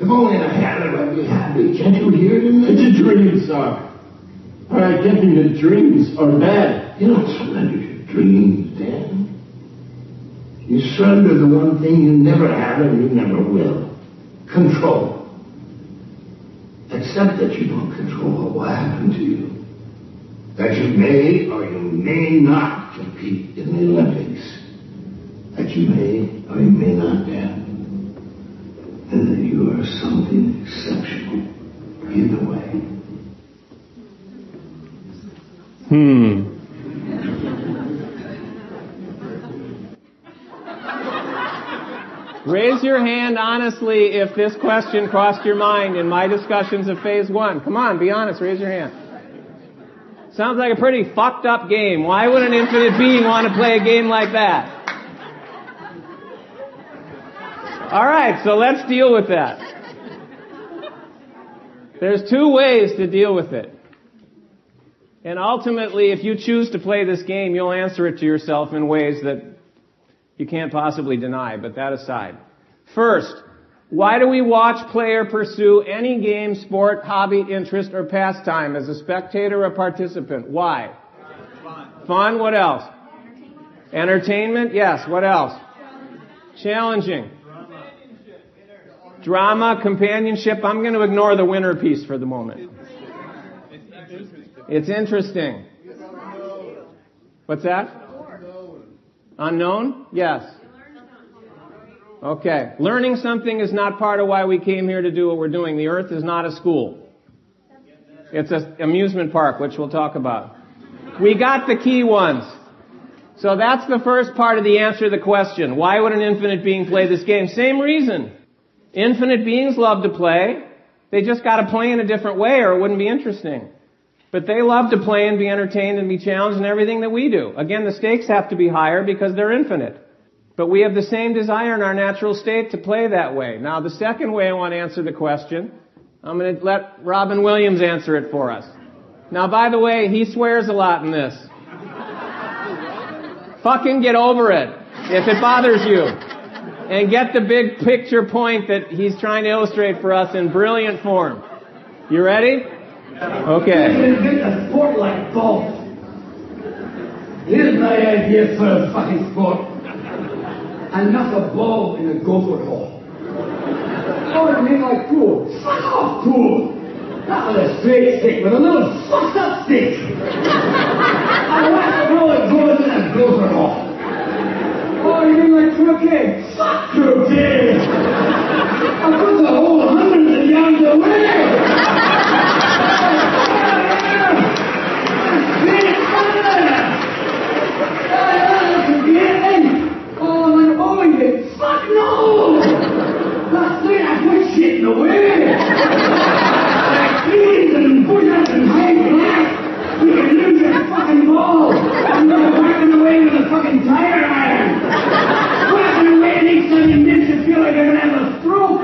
If only I had it, I'd be happy. Can't you hear it in It's me? a dream, sir. All right, get me the dreams are bad. You don't surrender your dreams, Dan. You surrender the one thing you never had and you never will. Control. Accept that you don't control what will happen to you. That you may or you may not compete in the Olympics. That you may or you may not, Dan. And that you are something exceptional. Either way. Hmm. Raise your hand honestly if this question crossed your mind in my discussions of phase one. Come on, be honest, raise your hand. Sounds like a pretty fucked up game. Why would an infinite being want to play a game like that? Alright, so let's deal with that. There's two ways to deal with it. And ultimately, if you choose to play this game, you'll answer it to yourself in ways that you can't possibly deny, but that aside. First, why do we watch player pursue any game, sport, hobby, interest, or pastime as a spectator or participant? Why? Fun. Fun, what else? Entertainment, yes, what else? Challenging. Drama, companionship. I'm going to ignore the winner piece for the moment. It's interesting. What's that? Unknown? Yes. Okay. Learning something is not part of why we came here to do what we're doing. The earth is not a school. It's an amusement park, which we'll talk about. We got the key ones. So that's the first part of the answer to the question. Why would an infinite being play this game? Same reason. Infinite beings love to play. They just gotta play in a different way or it wouldn't be interesting. But they love to play and be entertained and be challenged in everything that we do. Again, the stakes have to be higher because they're infinite. But we have the same desire in our natural state to play that way. Now, the second way I want to answer the question, I'm going to let Robin Williams answer it for us. Now, by the way, he swears a lot in this. Fucking get over it if it bothers you. And get the big picture point that he's trying to illustrate for us in brilliant form. You ready? Okay. Invent a sport like golf. Here's my idea for a fucking sport. I knock a ball in a gopher hole. Oh, or it made like pool. Fuck off pool. Not with a straight stick, with a little fucked up stick. I want to know it goes in a gopher hole. Oh, you mean like croquet? Fuck croquet. I put the whole No! Last night I put shit in the way. Vaccines and push-ups and high class. You can lose your fucking balls. I'm gonna whacking away with a fucking tire iron. Whacking away makes all your nips you feel like you're gonna have a stroke.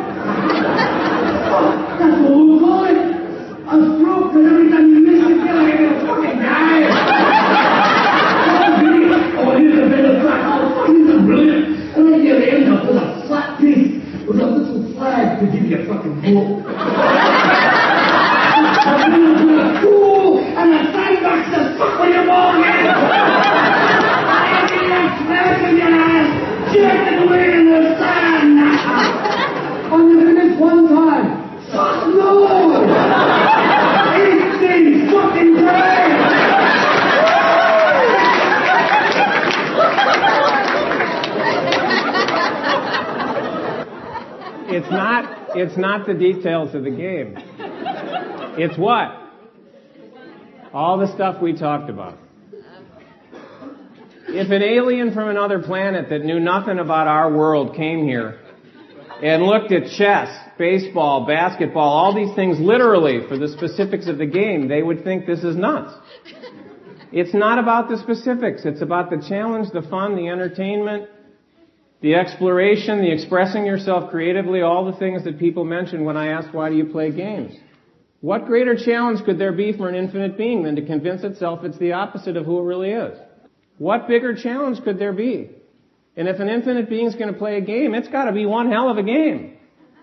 Oh, that's what we call it. A stroke that every time you miss, you feel like you're gonna fucking die. It's not the details of the game. It's what? All the stuff we talked about. If an alien from another planet that knew nothing about our world came here and looked at chess, baseball, basketball, all these things literally for the specifics of the game, they would think this is nuts. It's not about the specifics. It's about the challenge, the fun, the entertainment, the exploration, the expressing yourself creatively, all the things that people mention when I ask why do you play games. What greater challenge could there be for an infinite being than to convince itself it's the opposite of who it really is? What bigger challenge could there be? And if an infinite being is going to play a game, it's got to be one hell of a game.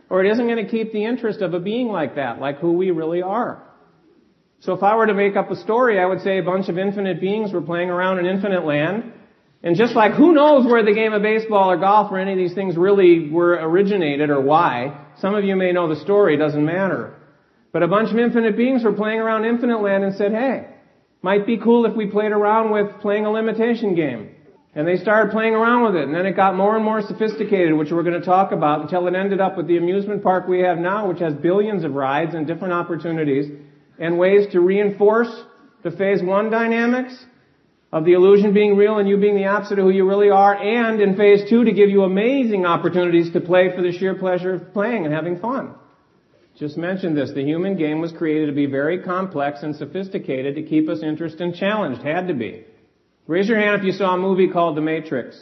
Or it isn't to keep the interest of a being like that, like who we really are. So if I were to make up a story, I would say a bunch of infinite beings were playing around in infinite land. And just like who knows where the game of baseball or golf or any of these things really were originated or why, some of you may know the story, doesn't matter. But a bunch of infinite beings were playing around infinite land and said, hey, might be cool if we played around with playing a limitation game. And they started playing around with it, and then it got more and more sophisticated, which we're going to talk about, until it ended up with the amusement park we have now, which has billions of rides and different opportunities and ways to reinforce the phase one dynamics of the illusion being real and you being the opposite of who you really are, and in phase two to give you amazing opportunities to play for the sheer pleasure of playing and having fun. Just mentioned this. The human game was created to be very complex and sophisticated to keep us interested and challenged. Had to be. Raise your hand if you saw a movie called The Matrix.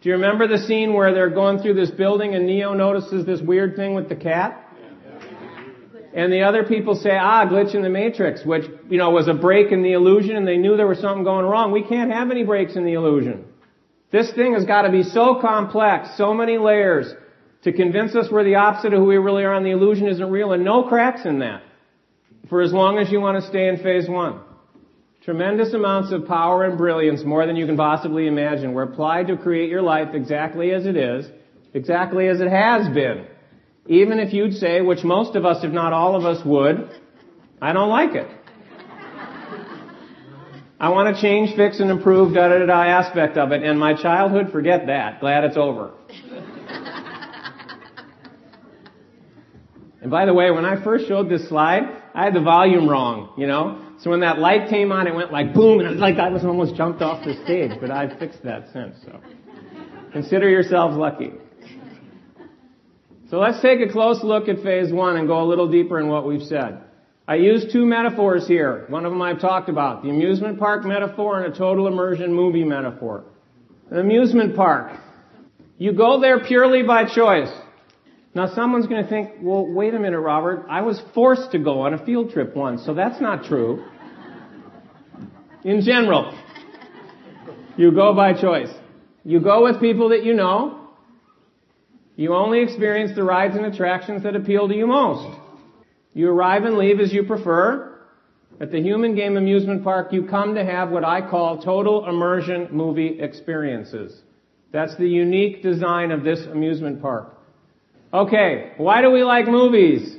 Do you remember the scene where they're going through this building and Neo notices this weird thing with the cat? And the other people say, ah, glitch in the matrix, which, you know, was a break in the illusion and they knew there was something going wrong. We can't have any breaks in the illusion. This thing has got to be so complex, so many layers, to convince us we're the opposite of who we really are and the illusion isn't real and no cracks in that for as long as you want to stay in phase one. Tremendous amounts of power and brilliance, more than you can possibly imagine, were applied to create your life exactly as it is, exactly as it has been. Even if you'd say, which most of us, if not all of us would, I don't like it. I want to change, fix, and improve da da da aspect of it, and my childhood, forget that. Glad it's over. And by the way, when I first showed this slide, I had the volume wrong, you know? So when that light came on, it went like boom, and it was like I was almost jumped off the stage, but I've fixed that since, so. Consider yourselves lucky. So let's take a close look at phase one and go a little deeper in what we've said. I used two metaphors here. One of them I've talked about, the amusement park metaphor and a total immersion movie metaphor. An amusement park. You go there purely by choice. Now someone's going to think, well, wait a minute, Robert. I was forced to go on a field trip once, so that's not true. In general, you go by choice. You go with people that you know. You only experience the rides and attractions that appeal to you most. You arrive and leave as you prefer. At the Human Game Amusement Park, you come to have what I call total immersion movie experiences. That's the unique design of this amusement park. Okay, why do we like movies?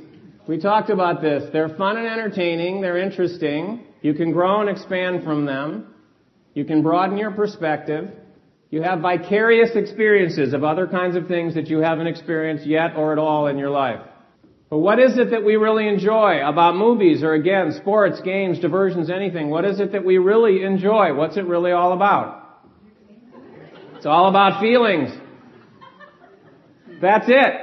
We talked about this. They're fun and entertaining. They're interesting. You can grow and expand from them. You can broaden your perspective. You have vicarious experiences of other kinds of things that you haven't experienced yet or at all in your life. But what is it that we really enjoy about movies or again, sports, games, diversions, anything? What is it that we really enjoy? What's it really all about? It's all about feelings. That's it.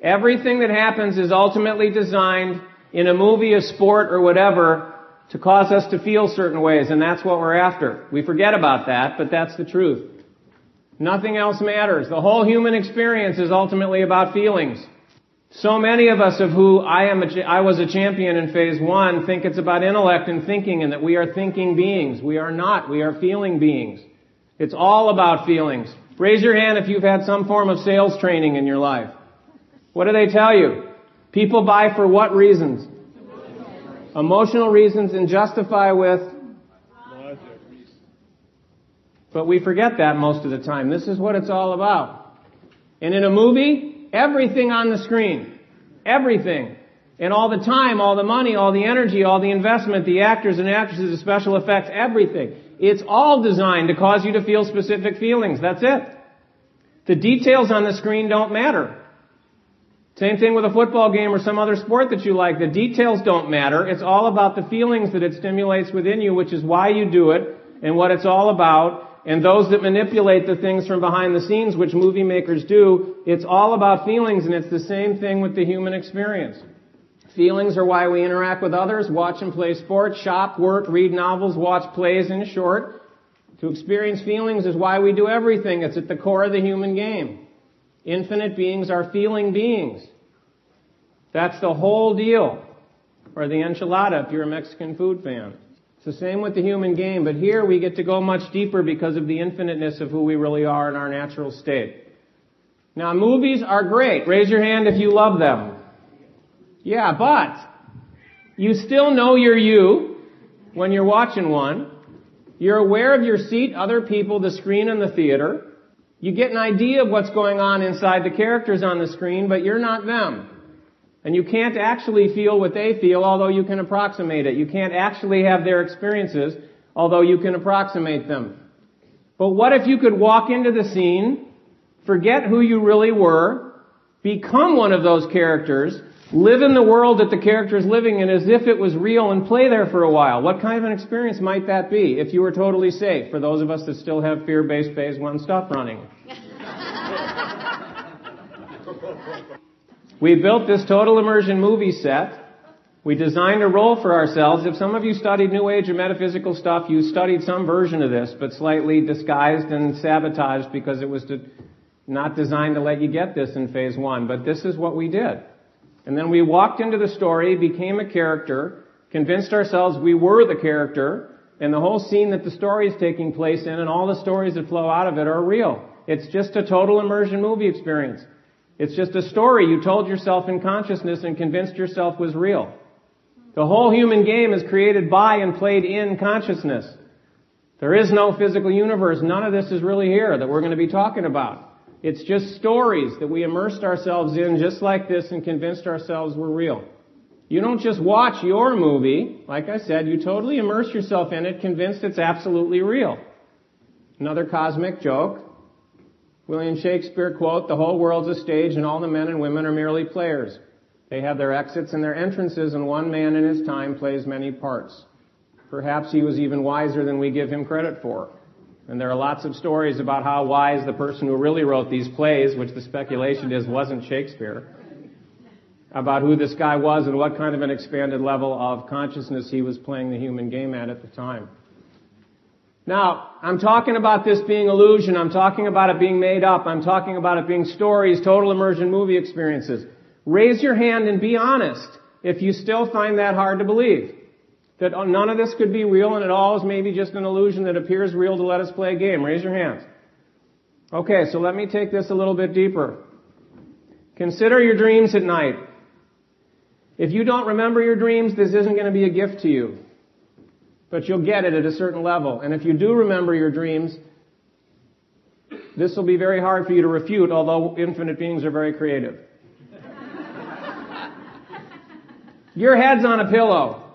Everything that happens is ultimately designed in a movie, a sport, or whatever to cause us to feel certain ways, and that's what we're after. We forget about that, but that's the truth. Nothing else matters. The whole human experience is ultimately about feelings. So many of us of who I am, a, I was a champion in phase one, think it's about intellect and thinking and that we are thinking beings. We are not. We are feeling beings. It's all about feelings. Raise your hand if you've had some form of sales training in your life. What do they tell you? People buy for what reasons? Emotional reasons and justify with but we forget that most of the time. This is what it's all about. And in a movie, everything on the screen. Everything. And all the time, all the money, all the energy, all the investment, the actors and actresses, the special effects, everything. It's all designed to cause you to feel specific feelings. That's it. The details on the screen don't matter. Same thing with a football game or some other sport that you like. The details don't matter. It's all about the feelings that it stimulates within you, which is why you do it and what it's all about. And those that manipulate the things from behind the scenes, which movie makers do, it's all about feelings and it's the same thing with the human experience. Feelings are why we interact with others, watch and play sports, shop, work, read novels, watch plays, in short. To experience feelings is why we do everything. It's at the core of the human game. Infinite beings are feeling beings. That's the whole deal. Or the enchilada if you're a Mexican food fan. It's the same with the human game, but here we get to go much deeper because of the infiniteness of who we really are in our natural state. Now movies are great. Raise your hand if you love them. Yeah, but you still know you're you when you're watching one. You're aware of your seat, other people, the screen, and the theater. You get an idea of what's going on inside the characters on the screen, but you're not them. And you can't actually feel what they feel, although you can approximate it. You can't actually have their experiences, although you can approximate them. But what if you could walk into the scene, forget who you really were, become one of those characters, live in the world that the character is living in as if it was real and play there for a while. What kind of an experience might that be if you were totally safe for those of us that still have fear-based phase one stuff running? We built this total immersion movie set. We designed a role for ourselves. If some of you studied New Age or metaphysical stuff, you studied some version of this, but slightly disguised and sabotaged because it was to, not designed to let you get this in phase one. But this is what we did. And then we walked into the story, became a character, convinced ourselves we were the character, and the whole scene that the story is taking place in and all the stories that flow out of it are real. It's just a total immersion movie experience. It's just a story you told yourself in consciousness and convinced yourself was real. The whole human game is created by and played in consciousness. There is no physical universe. None of this is really here that we're going to be talking about. It's just stories that we immersed ourselves in just like this and convinced ourselves were real. You don't just watch your movie. Like I said, you totally immerse yourself in it, convinced it's absolutely real. Another cosmic joke. William Shakespeare quote, the whole world's a stage and all the men and women are merely players. They have their exits and their entrances and one man in his time plays many parts. Perhaps he was even wiser than we give him credit for. And there are lots of stories about how wise the person who really wrote these plays, which the speculation is wasn't Shakespeare, about who this guy was and what kind of an expanded level of consciousness he was playing the human game at at the time. Now, I'm talking about this being illusion. I'm talking about it being made up. I'm talking about it being stories, total immersion movie experiences. Raise your hand and be honest if you still find that hard to believe. That none of this could be real and it all is maybe just an illusion that appears real to let us play a game. Raise your hands. Okay, so let me take this a little bit deeper. Consider your dreams at night. If you don't remember your dreams, this isn't going to be a gift to you. But you'll get it at a certain level. And if you do remember your dreams, this will be very hard for you to refute, although infinite beings are very creative. your head's on a pillow.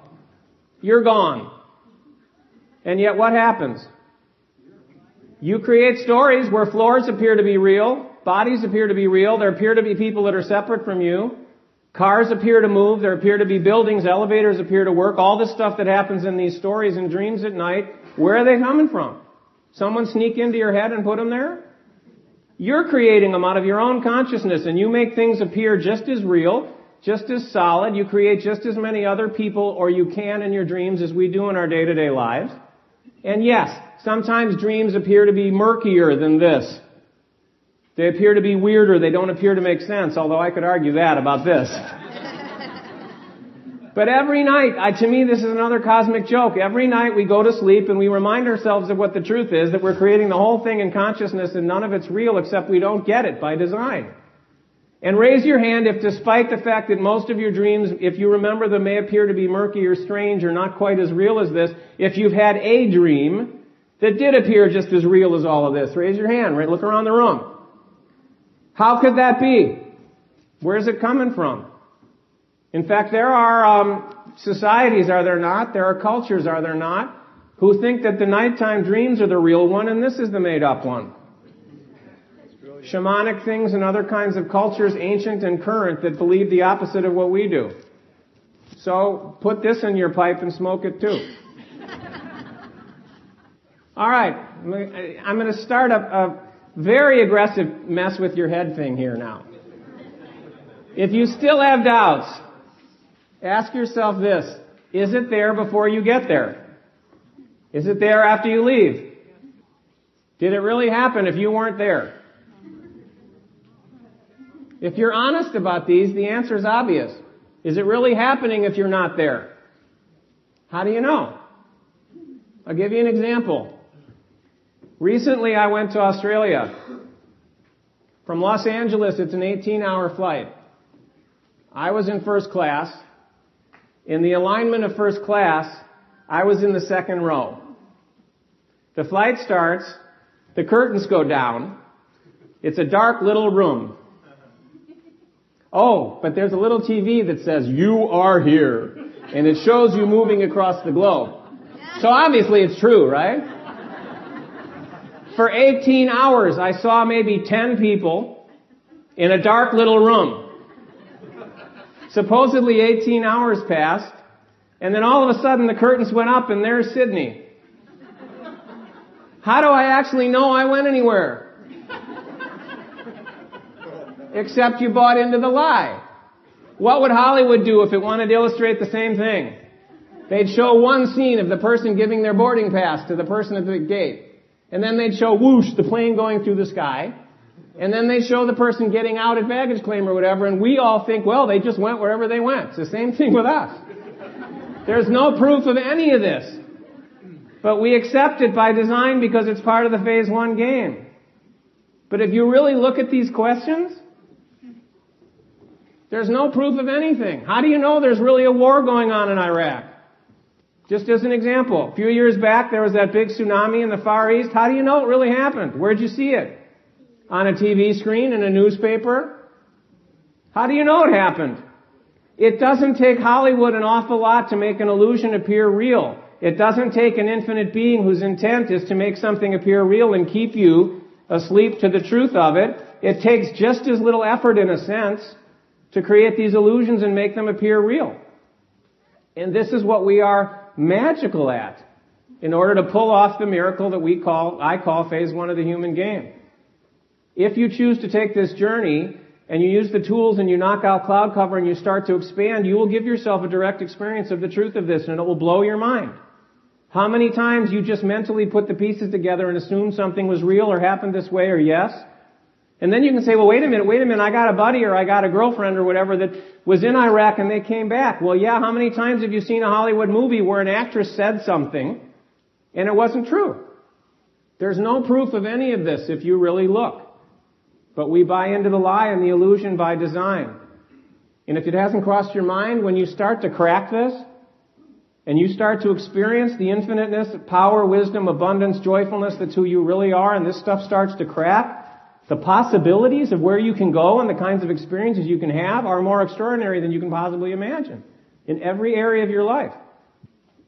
You're gone. And yet what happens? You create stories where floors appear to be real, bodies appear to be real, there appear to be people that are separate from you, cars appear to move, there appear to be buildings, elevators appear to work, all this stuff that happens in these stories and dreams at night, where are they coming from? Someone sneak into your head and put them there? You're creating them out of your own consciousness and you make things appear just as real just as solid. You create just as many other people or you can in your dreams as we do in our day-to-day lives. And yes, sometimes dreams appear to be murkier than this. They appear to be weirder. They don't appear to make sense, although I could argue that about this. but every night, I, to me, this is another cosmic joke. Every night we go to sleep and we remind ourselves of what the truth is, that we're creating the whole thing in consciousness and none of it's real except we don't get it by design. And raise your hand if despite the fact that most of your dreams, if you remember them, may appear to be murky or strange or not quite as real as this, if you've had a dream that did appear just as real as all of this, raise your hand, right? Look around the room. How could that be? Where's it coming from? In fact, there are um, societies, are there not? There are cultures, are there not? Who think that the nighttime dreams are the real one and this is the made up one. shamanic things and other kinds of cultures, ancient and current, that believe the opposite of what we do. So put this in your pipe and smoke it too. All right, I'm going to start a, a very aggressive mess with your head thing here now. If you still have doubts, ask yourself this. Is it there before you get there? Is it there after you leave? Did it really happen if you weren't there? If you're honest about these, the answer is obvious. Is it really happening if you're not there? How do you know? I'll give you an example. Recently I went to Australia. From Los Angeles, it's an 18 hour flight. I was in first class. In the alignment of first class, I was in the second row. The flight starts, the curtains go down. It's a dark little room. Oh, but there's a little TV that says, you are here. And it shows you moving across the globe. So obviously it's true, right? For 18 hours, I saw maybe 10 people in a dark little room. Supposedly 18 hours passed, and then all of a sudden the curtains went up and there's Sydney. How do I actually know I went anywhere? Except you bought into the lie. What would Hollywood do if it wanted to illustrate the same thing? They'd show one scene of the person giving their boarding pass to the person at the gate. And then they'd show whoosh, the plane going through the sky. And then they show the person getting out at baggage claim or whatever, and we all think, well, they just went wherever they went. It's the same thing with us. There's no proof of any of this. But we accept it by design because it's part of the phase one game. But if you really look at these questions, there's no proof of anything. How do you know there's really a war going on in Iraq? Just as an example, a few years back there was that big tsunami in the Far East. How do you know it really happened? Where'd you see it? On a TV screen, in a newspaper? How do you know it happened? It doesn't take Hollywood an awful lot to make an illusion appear real. It doesn't take an infinite being whose intent is to make something appear real and keep you asleep to the truth of it. It takes just as little effort in a sense to create these illusions and make them appear real. And this is what we are magical at in order to pull off the miracle that we call, I call phase one of the human game. If you choose to take this journey and you use the tools and you knock out cloud cover and you start to expand, you will give yourself a direct experience of the truth of this and it will blow your mind. How many times you just mentally put the pieces together and assumed something was real or happened this way or yes? And then you can say, well, wait a minute, wait a minute, I got a buddy or I got a girlfriend or whatever that was in Iraq and they came back. Well, yeah, how many times have you seen a Hollywood movie where an actress said something and it wasn't true? There's no proof of any of this if you really look. But we buy into the lie and the illusion by design. And if it hasn't crossed your mind, when you start to crack this, and you start to experience the infiniteness, power, wisdom, abundance, joyfulness, that's who you really are, and this stuff starts to crack, the possibilities of where you can go and the kinds of experiences you can have are more extraordinary than you can possibly imagine in every area of your life.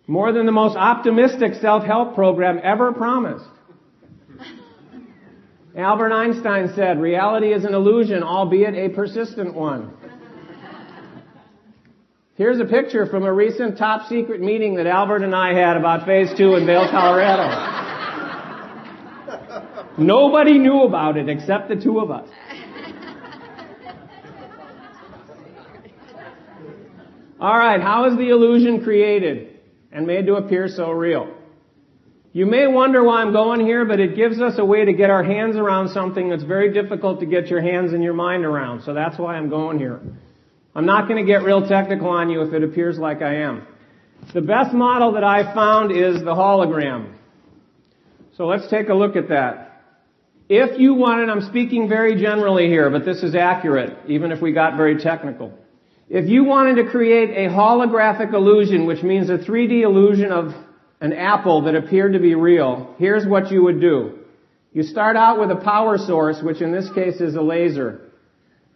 More than the most optimistic self-help program ever promised. Albert Einstein said, reality is an illusion, albeit a persistent one. Here's a picture from a recent top secret meeting that Albert and I had about phase two in Vail, Colorado. Nobody knew about it except the two of us. All right, how is the illusion created and made to appear so real? You may wonder why I'm going here, but it gives us a way to get our hands around something that's very difficult to get your hands and your mind around. So that's why I'm going here. I'm not going to get real technical on you if it appears like I am. The best model that I found is the hologram. So let's take a look at that. If you wanted, I'm speaking very generally here, but this is accurate, even if we got very technical. If you wanted to create a holographic illusion, which means a 3D illusion of an apple that appeared to be real, here's what you would do. You start out with a power source, which in this case is a laser.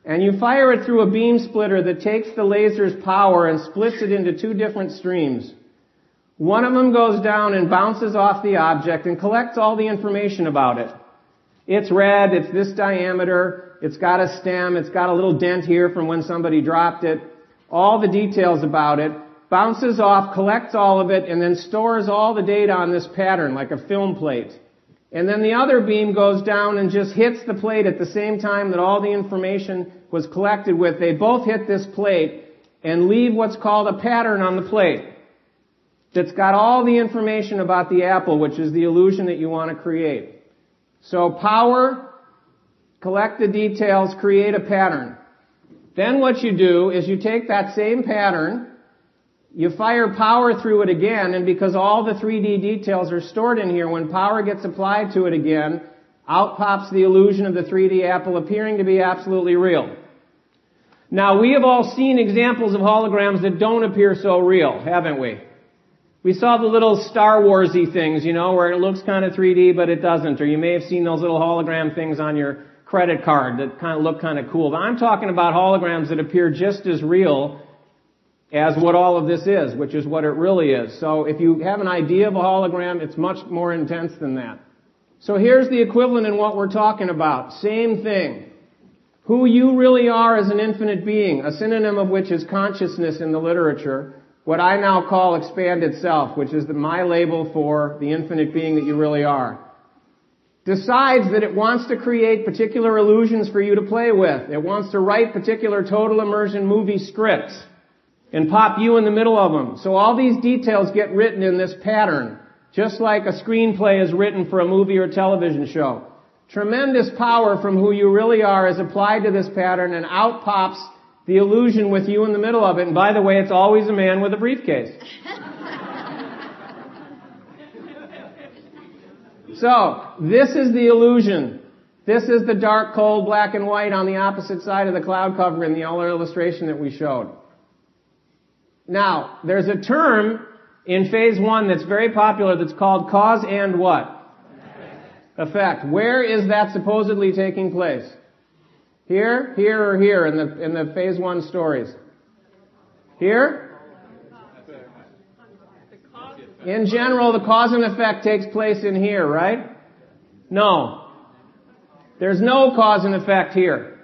And you fire it through a beam splitter that takes the laser's power and splits it into two different streams. One of them goes down and bounces off the object and collects all the information about it. It's red, it's this diameter, it's got a stem, it's got a little dent here from when somebody dropped it. All the details about it, bounces off, collects all of it, and then stores all the data on this pattern like a film plate. And then the other beam goes down and just hits the plate at the same time that all the information was collected with. They both hit this plate and leave what's called a pattern on the plate that's got all the information about the apple, which is the illusion that you want to create. So power, collect the details, create a pattern. Then what you do is you take that same pattern, you fire power through it again, and because all the 3D details are stored in here, when power gets applied to it again, out pops the illusion of the 3D apple appearing to be absolutely real. Now, we have all seen examples of holograms that don't appear so real, haven't we? We saw the little Star Warsy things, you know, where it looks kind of 3D, but it doesn't. Or you may have seen those little hologram things on your credit card that kind of look kind of cool. But I'm talking about holograms that appear just as real as what all of this is, which is what it really is. So if you have an idea of a hologram, it's much more intense than that. So here's the equivalent in what we're talking about. Same thing. Who you really are as an infinite being, a synonym of which is consciousness in the literature, what I now call expanded self, which is the, my label for the infinite being that you really are, decides that it wants to create particular illusions for you to play with. It wants to write particular total immersion movie scripts and pop you in the middle of them. So all these details get written in this pattern, just like a screenplay is written for a movie or television show. Tremendous power from who you really are is applied to this pattern and out pops the illusion with you in the middle of it. And by the way, it's always a man with a briefcase. so, this is the illusion. This is the dark, cold, black and white on the opposite side of the cloud cover in the other illustration that we showed. Now, there's a term in phase one that's very popular that's called cause and what? effect. Where is that supposedly taking place? Here, here, or here in the, in the phase one stories? Here? In general, the cause and effect takes place in here, right? No. There's no cause and effect here.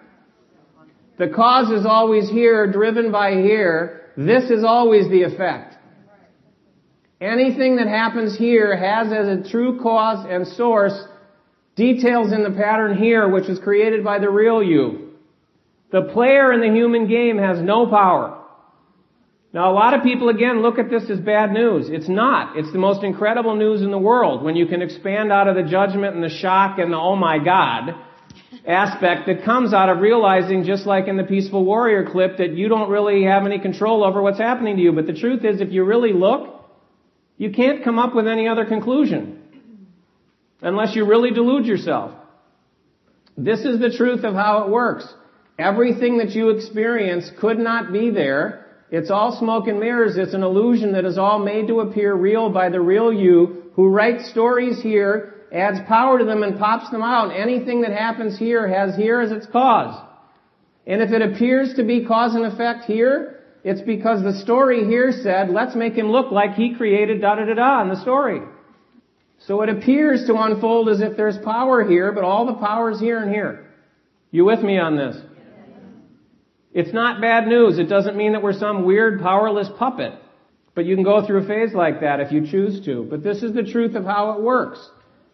The cause is always here, driven by here. This is always the effect. Anything that happens here has as a true cause and source Details in the pattern here, which is created by the real you. The player in the human game has no power. Now a lot of people again look at this as bad news. It's not. It's the most incredible news in the world when you can expand out of the judgment and the shock and the oh my god aspect that comes out of realizing just like in the peaceful warrior clip that you don't really have any control over what's happening to you. But the truth is if you really look, you can't come up with any other conclusion unless you really delude yourself. This is the truth of how it works. Everything that you experience could not be there. It's all smoke and mirrors. It's an illusion that is all made to appear real by the real you who writes stories here, adds power to them and pops them out. Anything that happens here has here as its cause. And if it appears to be cause and effect here, it's because the story here said, let's make him look like he created da da da da in the story. So it appears to unfold as if there's power here, but all the power is here and here. You with me on this? It's not bad news. It doesn't mean that we're some weird powerless puppet. But you can go through a phase like that if you choose to. But this is the truth of how it works.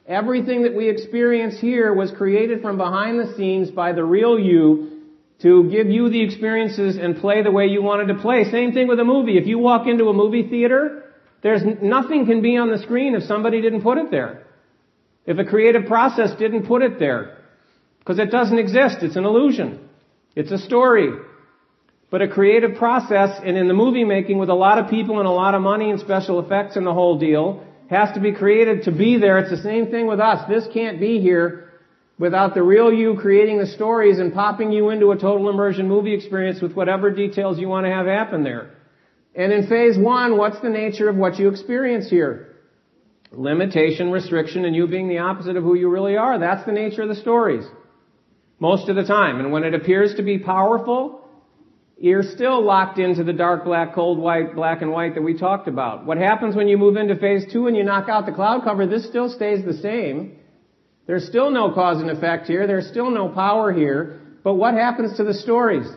Everything that we experience here was created from behind the scenes by the real you to give you the experiences and play the way you wanted to play. Same thing with a movie. If you walk into a movie theater there's nothing can be on the screen if somebody didn't put it there. If a creative process didn't put it there. Because it doesn't exist. It's an illusion. It's a story. But a creative process, and in the movie making with a lot of people and a lot of money and special effects and the whole deal, has to be created to be there. It's the same thing with us. This can't be here without the real you creating the stories and popping you into a total immersion movie experience with whatever details you want to have happen there. And in phase one, what's the nature of what you experience here? Limitation, restriction, and you being the opposite of who you really are. That's the nature of the stories. Most of the time. And when it appears to be powerful, you're still locked into the dark, black, cold, white, black and white that we talked about. What happens when you move into phase two and you knock out the cloud cover, this still stays the same. There's still no cause and effect here. There's still no power here. But what happens to the stories?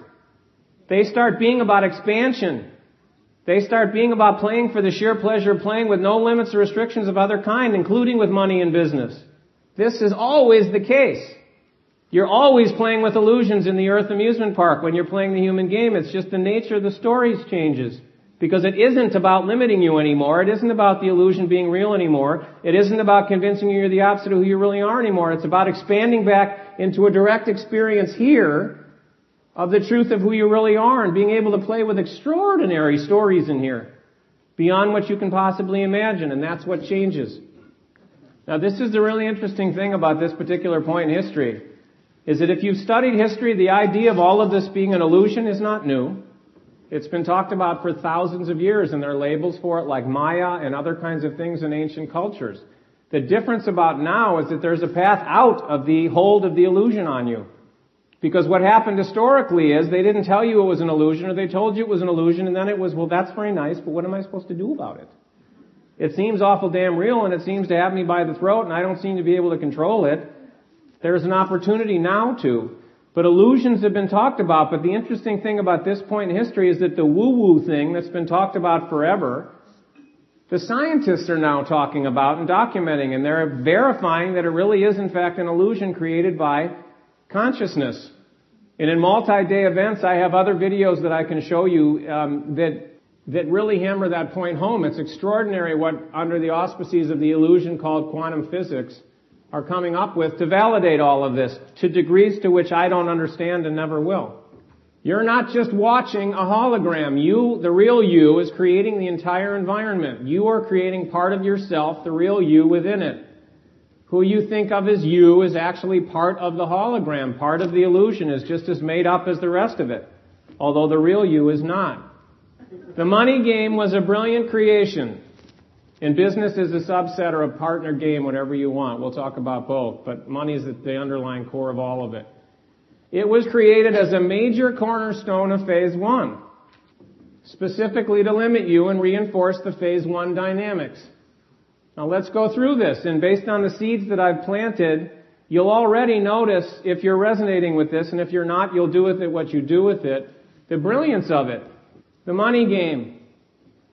They start being about expansion. They start being about playing for the sheer pleasure of playing with no limits or restrictions of other kind, including with money and business. This is always the case. You're always playing with illusions in the Earth amusement park when you're playing the human game. It's just the nature of the stories changes. Because it isn't about limiting you anymore. It isn't about the illusion being real anymore. It isn't about convincing you you're the opposite of who you really are anymore. It's about expanding back into a direct experience here of the truth of who you really are and being able to play with extraordinary stories in here. Beyond what you can possibly imagine. And that's what changes. Now this is the really interesting thing about this particular point in history. Is that if you've studied history, the idea of all of this being an illusion is not new. It's been talked about for thousands of years, and there are labels for it like Maya and other kinds of things in ancient cultures. The difference about now is that there's a path out of the hold of the illusion on you. Because what happened historically is they didn't tell you it was an illusion, or they told you it was an illusion, and then it was, well, that's very nice, but what am I supposed to do about it? It seems awful damn real, and it seems to have me by the throat, and I don't seem to be able to control it. There's an opportunity now to. But illusions have been talked about, but the interesting thing about this point in history is that the woo-woo thing that's been talked about forever, the scientists are now talking about and documenting, and they're verifying that it really is in fact an illusion created by consciousness. And in multi-day events, I have other videos that I can show you um, that that really hammer that point home. It's extraordinary what, under the auspices of the illusion called quantum physics, are coming up with to validate all of this to degrees to which I don't understand and never will. You're not just watching a hologram. You, the real you, is creating the entire environment. You are creating part of yourself, the real you within it. Who you think of as you is actually part of the hologram. Part of the illusion is just as made up as the rest of it. Although the real you is not. The money game was a brilliant creation. And business is a subset or a partner game, whatever you want. We'll talk about both, but money is the underlying core of all of it. It was created as a major cornerstone of phase one, specifically to limit you and reinforce the phase one dynamics. Now let's go through this, and based on the seeds that I've planted, you'll already notice if you're resonating with this, and if you're not, you'll do with it what you do with it, the brilliance of it. The money game,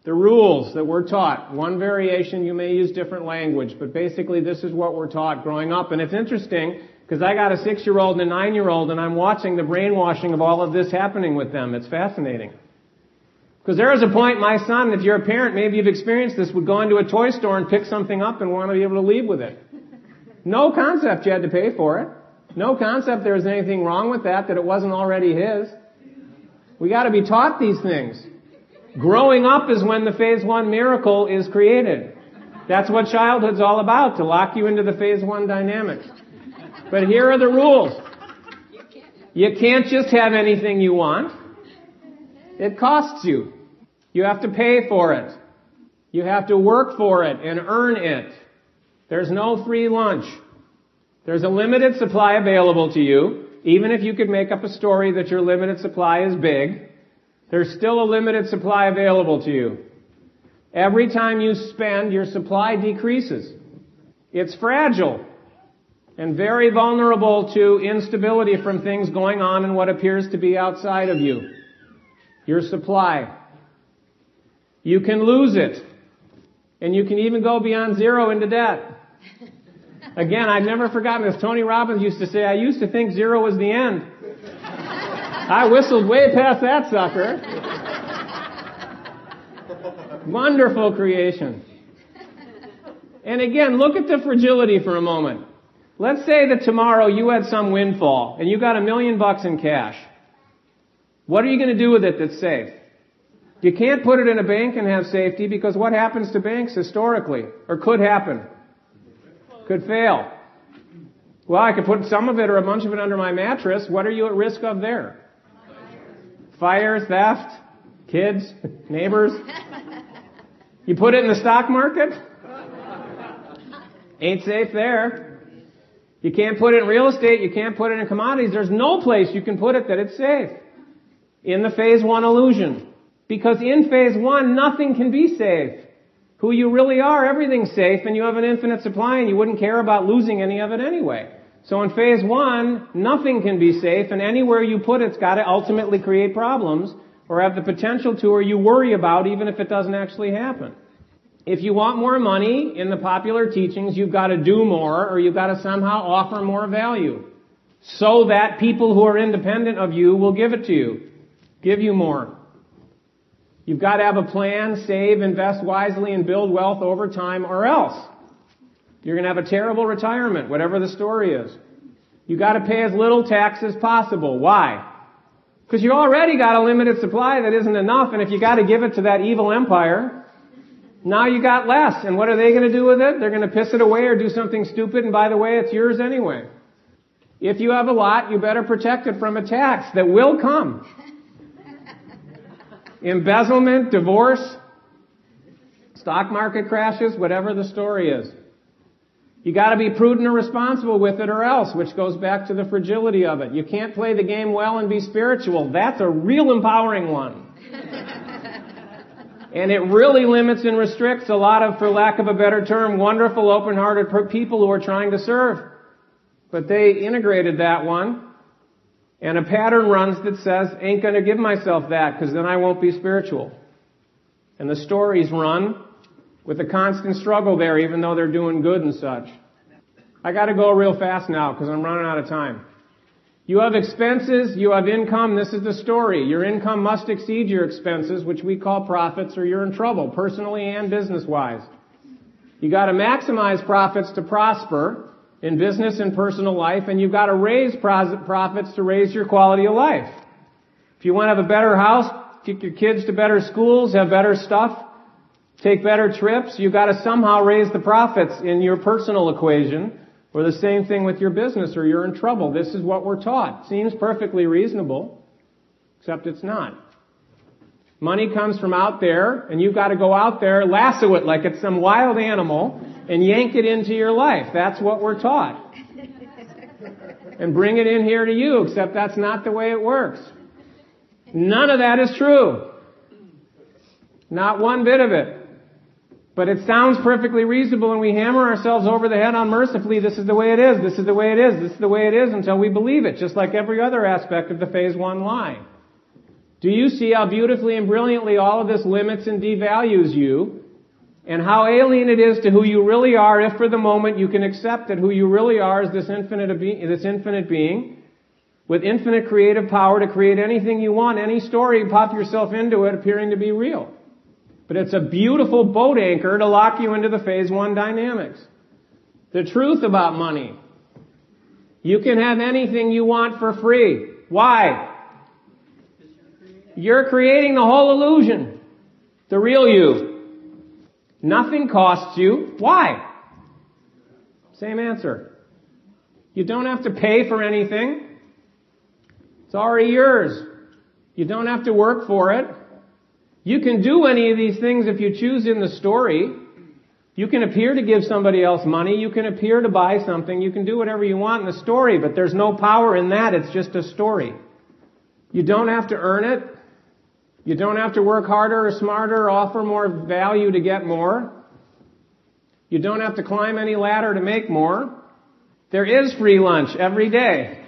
the rules that we're taught. One variation, you may use different language, but basically this is what we're taught growing up. And it's interesting because I got a six year old and a nine year old and I'm watching the brainwashing of all of this happening with them. It's fascinating. Because there is a point, my son, if you're a parent, maybe you've experienced this, would go into a toy store and pick something up and want to be able to leave with it. No concept you had to pay for it. No concept there was anything wrong with that, that it wasn't already his. We gotta be taught these things. Growing up is when the phase one miracle is created. That's what childhood's all about, to lock you into the phase one dynamics. But here are the rules. You can't just have anything you want. It costs you. You have to pay for it. You have to work for it and earn it. There's no free lunch. There's a limited supply available to you. Even if you could make up a story that your limited supply is big, there's still a limited supply available to you. Every time you spend, your supply decreases. It's fragile and very vulnerable to instability from things going on in what appears to be outside of you. Your supply. You can lose it. And you can even go beyond zero into debt. Again, I've never forgotten this. Tony Robbins used to say, I used to think zero was the end. I whistled way past that sucker. Wonderful creation. And again, look at the fragility for a moment. Let's say that tomorrow you had some windfall and you got a million bucks in cash. What are you going to do with it that's safe? You can't put it in a bank and have safety because what happens to banks historically? Or could happen? Could fail. Well, I could put some of it or a bunch of it under my mattress. What are you at risk of there? Fire, theft, kids, neighbors. You put it in the stock market? Ain't safe there. You can't put it in real estate. You can't put it in commodities. There's no place you can put it that it's safe. In the phase one illusion. Because in phase one, nothing can be safe. who you really are, everything's safe and you have an infinite supply and you wouldn't care about losing any of it anyway. So in phase one, nothing can be safe and anywhere you put it's got to ultimately create problems or have the potential to or you worry about even if it doesn't actually happen. If you want more money in the popular teachings, you've got to do more or you've got to somehow offer more value so that people who are independent of you will give it to you, give you more. You've got to have a plan, save, invest wisely, and build wealth over time, or else you're going to have a terrible retirement, whatever the story is. You've got to pay as little tax as possible. Why? Because you already got a limited supply that isn't enough, and if you got to give it to that evil empire, now you got less. And what are they going to do with it? They're going to piss it away or do something stupid, and by the way, it's yours anyway. If you have a lot, you better protect it from a tax that will come embezzlement, divorce, stock market crashes, whatever the story is. You gotta be prudent and responsible with it or else, which goes back to the fragility of it. You can't play the game well and be spiritual. That's a real empowering one. and it really limits and restricts a lot of, for lack of a better term, wonderful, open-hearted people who are trying to serve. But they integrated that one and a pattern runs that says, ain't gonna give myself that because then I won't be spiritual. And the stories run with a constant struggle there even though they're doing good and such. I gotta go real fast now because I'm running out of time. You have expenses, you have income, this is the story. Your income must exceed your expenses, which we call profits, or you're in trouble, personally and business-wise. You gotta maximize profits to prosper, in business and personal life, and you've got to raise profits to raise your quality of life. If you want to have a better house, take your kids to better schools, have better stuff, take better trips, you've got to somehow raise the profits in your personal equation, or the same thing with your business, or you're in trouble. This is what we're taught. Seems perfectly reasonable, except it's not. Money comes from out there, and you've got to go out there, lasso it like it's some wild animal, and yank it into your life. That's what we're taught. And bring it in here to you, except that's not the way it works. None of that is true. Not one bit of it. But it sounds perfectly reasonable and we hammer ourselves over the head unmercifully. This is the way it is. This is the way it is. This is the way it is until we believe it, just like every other aspect of the phase one lie. Do you see how beautifully and brilliantly all of this limits and devalues you and how alien it is to who you really are if for the moment you can accept that who you really are is this infinite, this infinite being with infinite creative power to create anything you want, any story, pop yourself into it appearing to be real. But it's a beautiful boat anchor to lock you into the phase one dynamics. The truth about money. You can have anything you want for free. Why? You're creating the whole illusion. The real you. Nothing costs you. Why? Same answer. You don't have to pay for anything. It's already yours. You don't have to work for it. You can do any of these things if you choose in the story. You can appear to give somebody else money. You can appear to buy something. You can do whatever you want in the story, but there's no power in that. It's just a story. You don't have to earn it. You don't have to work harder or smarter or offer more value to get more. You don't have to climb any ladder to make more. There is free lunch every day.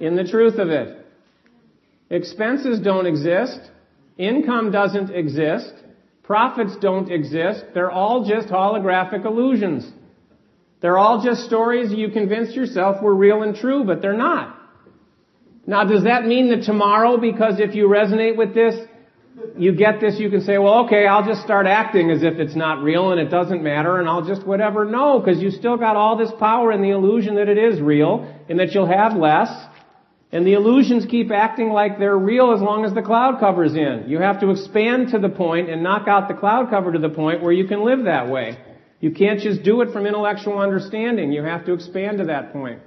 In the truth of it. Expenses don't exist. Income doesn't exist. Profits don't exist. They're all just holographic illusions. They're all just stories you convinced yourself were real and true, but they're not. Now, does that mean that tomorrow, because if you resonate with this, you get this, you can say, well, okay, I'll just start acting as if it's not real and it doesn't matter and I'll just whatever. No, because you still got all this power in the illusion that it is real and that you'll have less. And the illusions keep acting like they're real as long as the cloud cover's in. You have to expand to the point and knock out the cloud cover to the point where you can live that way. You can't just do it from intellectual understanding. You have to expand to that point.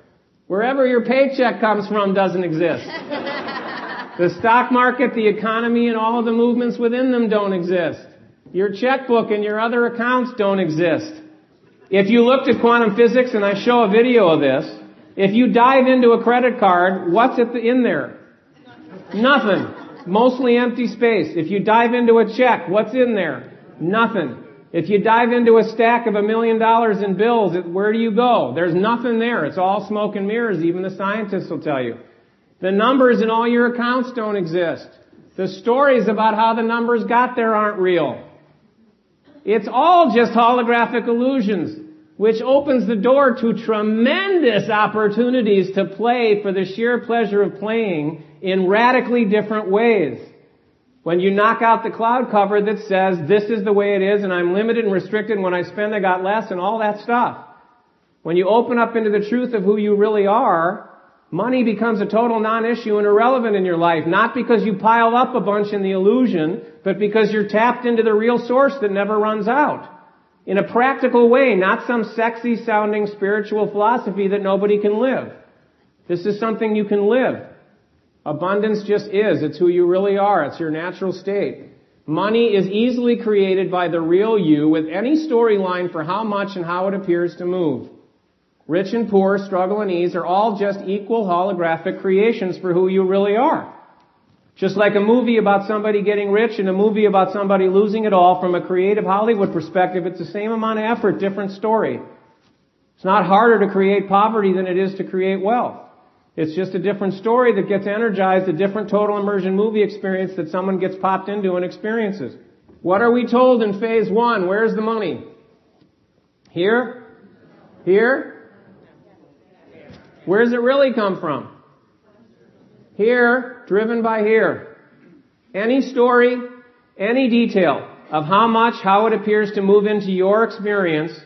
Wherever your paycheck comes from doesn't exist. the stock market, the economy, and all of the movements within them don't exist. Your checkbook and your other accounts don't exist. If you looked at quantum physics, and I show a video of this, if you dive into a credit card, what's in there? Nothing. Mostly empty space. If you dive into a check, what's in there? Nothing. If you dive into a stack of a million dollars in bills, where do you go? There's nothing there. It's all smoke and mirrors. Even the scientists will tell you. The numbers in all your accounts don't exist. The stories about how the numbers got there aren't real. It's all just holographic illusions, which opens the door to tremendous opportunities to play for the sheer pleasure of playing in radically different ways. When you knock out the cloud cover that says, this is the way it is and I'm limited and restricted and when I spend I got less and all that stuff. When you open up into the truth of who you really are, money becomes a total non-issue and irrelevant in your life. Not because you pile up a bunch in the illusion, but because you're tapped into the real source that never runs out. In a practical way, not some sexy sounding spiritual philosophy that nobody can live. This is something you can live. Abundance just is. It's who you really are. It's your natural state. Money is easily created by the real you with any storyline for how much and how it appears to move. Rich and poor, struggle and ease are all just equal holographic creations for who you really are. Just like a movie about somebody getting rich and a movie about somebody losing it all from a creative Hollywood perspective, it's the same amount of effort, different story. It's not harder to create poverty than it is to create wealth. It's just a different story that gets energized, a different total immersion movie experience that someone gets popped into and experiences. What are we told in phase one? Where's the money? Here? Here? Where does it really come from? Here, driven by here. Any story, any detail of how much, how it appears to move into your experience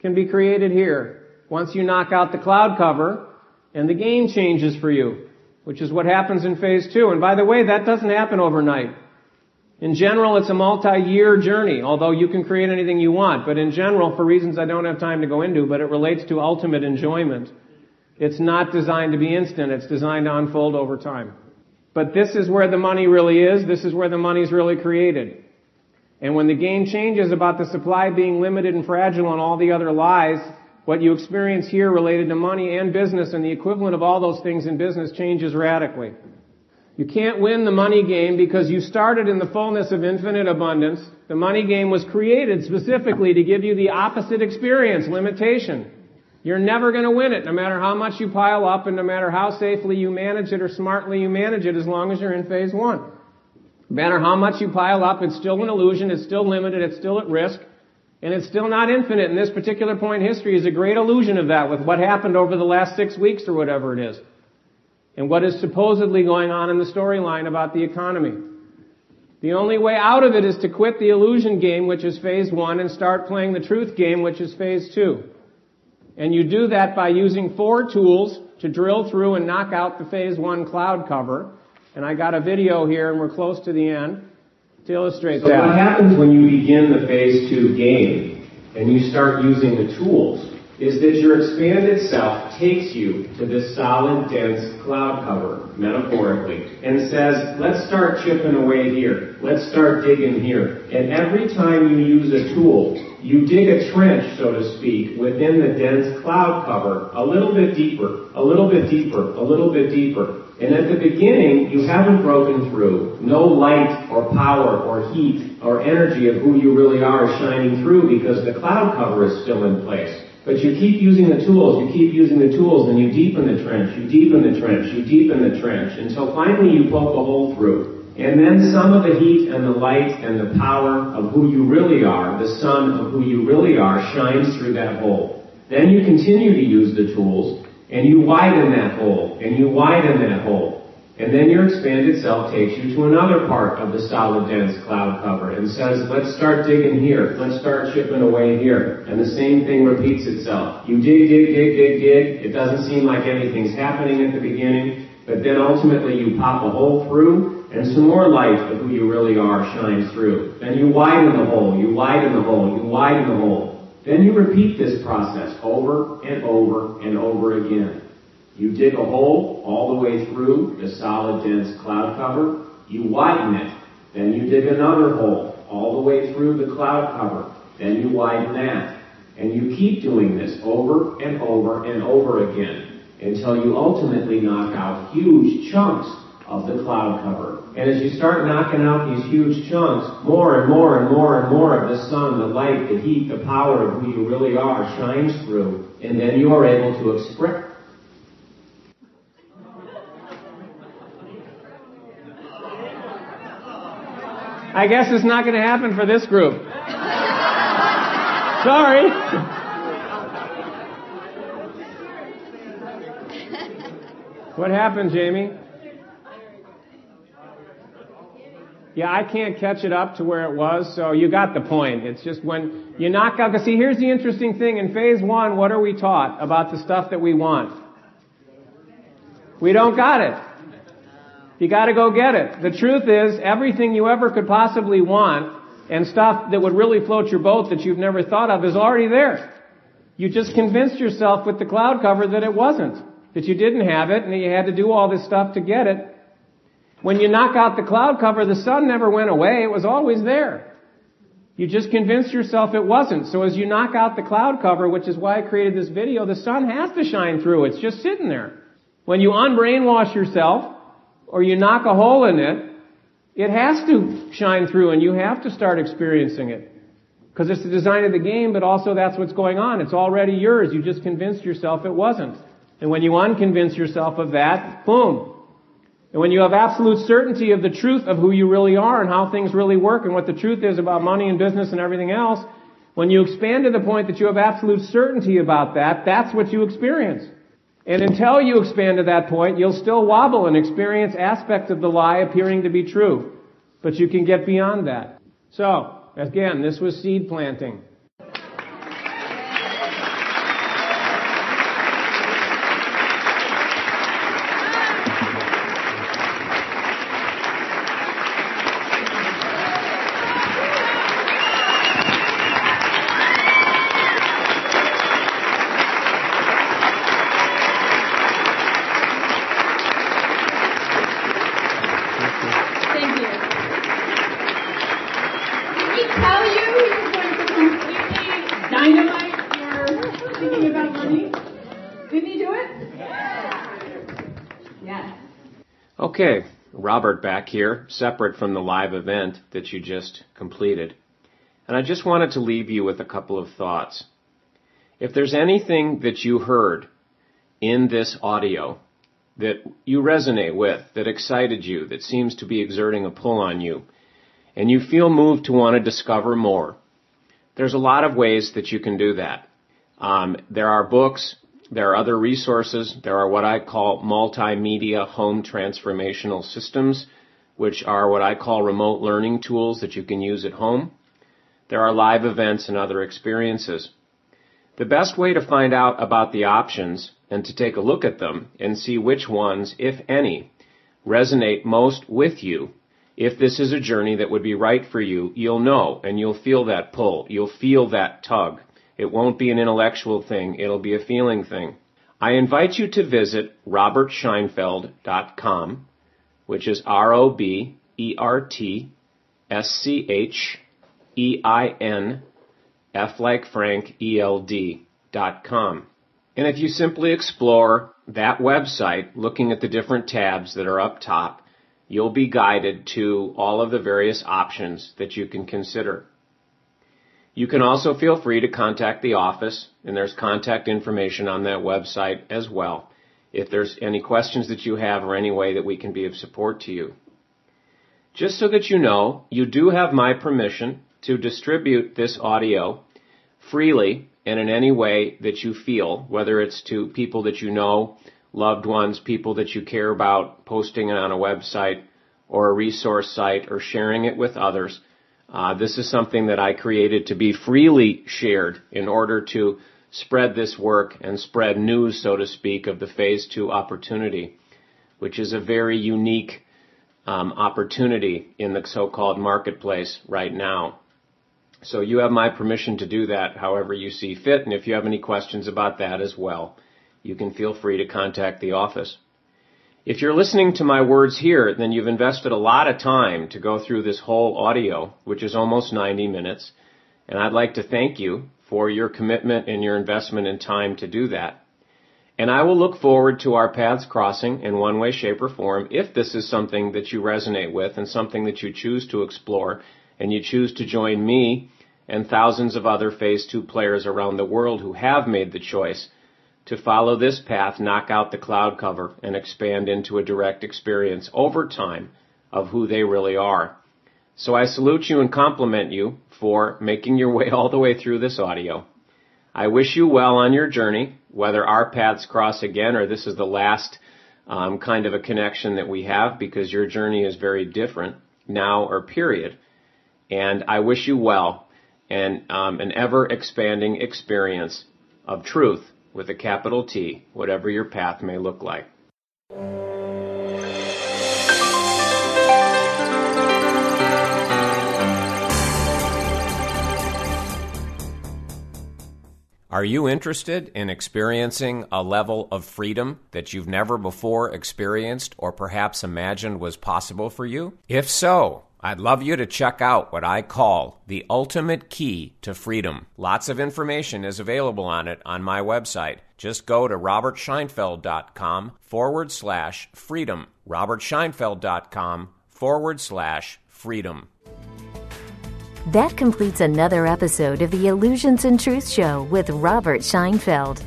can be created here. Once you knock out the cloud cover, and the game changes for you, which is what happens in phase two. And by the way, that doesn't happen overnight. In general, it's a multi-year journey, although you can create anything you want. But in general, for reasons I don't have time to go into, but it relates to ultimate enjoyment. It's not designed to be instant. It's designed to unfold over time. But this is where the money really is. This is where the money is really created. And when the game changes about the supply being limited and fragile and all the other lies, what you experience here related to money and business and the equivalent of all those things in business changes radically. You can't win the money game because you started in the fullness of infinite abundance. The money game was created specifically to give you the opposite experience, limitation. You're never going to win it, no matter how much you pile up and no matter how safely you manage it or smartly you manage it as long as you're in phase one. No matter how much you pile up, it's still an illusion, it's still limited, it's still at risk. And it's still not infinite, and this particular point in history is a great illusion of that with what happened over the last six weeks or whatever it is. And what is supposedly going on in the storyline about the economy. The only way out of it is to quit the illusion game, which is phase one, and start playing the truth game, which is phase two. And you do that by using four tools to drill through and knock out the phase one cloud cover. And I got a video here, and we're close to the end to illustrate so that. what happens when you begin the phase two game and you start using the tools is that your expanded self takes you to this solid, dense cloud cover, metaphorically, and says, let's start chipping away here. Let's start digging here. And every time you use a tool, you dig a trench, so to speak, within the dense cloud cover, a little bit deeper, a little bit deeper, a little bit deeper. And at the beginning, you haven't broken through. No light or power or heat or energy of who you really are is shining through because the cloud cover is still in place. But you keep using the tools, you keep using the tools, and you deepen the trench, you deepen the trench, you deepen the trench, until finally you poke a hole through. And then some of the heat and the light and the power of who you really are, the sun of who you really are, shines through that hole. Then you continue to use the tools, and you widen that hole, and you widen that hole. And then your expanded self takes you to another part of the solid dense cloud cover and says, let's start digging here. Let's start chipping away here. And the same thing repeats itself. You dig, dig, dig, dig, dig. It doesn't seem like anything's happening at the beginning, but then ultimately you pop a hole through and some more light of who you really are shines through. Then you widen the hole, you widen the hole, you widen the hole. Then you repeat this process over and over and over again. You dig a hole all the way through the solid dense cloud cover. You widen it. Then you dig another hole all the way through the cloud cover. Then you widen that. And you keep doing this over and over and over again until you ultimately knock out huge chunks of the cloud cover. And as you start knocking out these huge chunks, more and more and more and more of the sun, the light, the heat, the power of who you really are shines through, and then you are able to express I guess it's not going to happen for this group. Sorry. What happened, Jamie? Yeah, I can't catch it up to where it was, so you got the point. It's just when you knock out, cause see, here's the interesting thing. In phase one, what are we taught about the stuff that we want? We don't got it. You gotta go get it. The truth is, everything you ever could possibly want and stuff that would really float your boat that you've never thought of is already there. You just convinced yourself with the cloud cover that it wasn't. That you didn't have it and that you had to do all this stuff to get it. When you knock out the cloud cover, the sun never went away. It was always there. You just convinced yourself it wasn't. So as you knock out the cloud cover, which is why I created this video, the sun has to shine through. It's just sitting there. When you unbrainwash yourself, or you knock a hole in it, it has to shine through and you have to start experiencing it. Because it's the design of the game, but also that's what's going on. It's already yours. You just convinced yourself it wasn't. And when you unconvince yourself of that, boom. And when you have absolute certainty of the truth of who you really are and how things really work and what the truth is about money and business and everything else, when you expand to the point that you have absolute certainty about that, that's what you experience. And until you expand to that point, you'll still wobble and experience aspects of the lie appearing to be true. But you can get beyond that. So, again, this was seed planting. Okay, Robert back here, separate from the live event that you just completed. And I just wanted to leave you with a couple of thoughts. If there's anything that you heard in this audio that you resonate with, that excited you, that seems to be exerting a pull on you, and you feel moved to want to discover more, there's a lot of ways that you can do that. Um, there are books there are other resources. There are what I call multimedia home transformational systems, which are what I call remote learning tools that you can use at home. There are live events and other experiences. The best way to find out about the options and to take a look at them and see which ones, if any, resonate most with you. If this is a journey that would be right for you, you'll know and you'll feel that pull. You'll feel that tug. It won't be an intellectual thing. It'll be a feeling thing. I invite you to visit robertscheinfeld.com, which is R-O-B-E-R-T-S-C-H-E-I-N-F like Frank, E-L-D dot com. And if you simply explore that website, looking at the different tabs that are up top, you'll be guided to all of the various options that you can consider. You can also feel free to contact the office, and there's contact information on that website as well, if there's any questions that you have or any way that we can be of support to you. Just so that you know, you do have my permission to distribute this audio freely and in any way that you feel, whether it's to people that you know, loved ones, people that you care about, posting it on a website or a resource site or sharing it with others. Uh, this is something that I created to be freely shared in order to spread this work and spread news, so to speak, of the phase two opportunity, which is a very unique um, opportunity in the so-called marketplace right now. So you have my permission to do that however you see fit, and if you have any questions about that as well, you can feel free to contact the office. If you're listening to my words here, then you've invested a lot of time to go through this whole audio, which is almost 90 minutes, and I'd like to thank you for your commitment and your investment in time to do that. And I will look forward to our paths crossing in one way, shape, or form if this is something that you resonate with and something that you choose to explore and you choose to join me and thousands of other Phase 2 players around the world who have made the choice to follow this path, knock out the cloud cover, and expand into a direct experience over time of who they really are. So I salute you and compliment you for making your way all the way through this audio. I wish you well on your journey, whether our paths cross again or this is the last um, kind of a connection that we have because your journey is very different now or period. And I wish you well and um, an ever expanding experience of truth with a capital T, whatever your path may look like. Are you interested in experiencing a level of freedom that you've never before experienced or perhaps imagined was possible for you? If so, I'd love you to check out what I call the ultimate key to freedom. Lots of information is available on it on my website. Just go to robertscheinfeld.com forward slash freedom. robertscheinfeld.com forward slash freedom. That completes another episode of the Illusions and Truth Show with Robert Scheinfeld.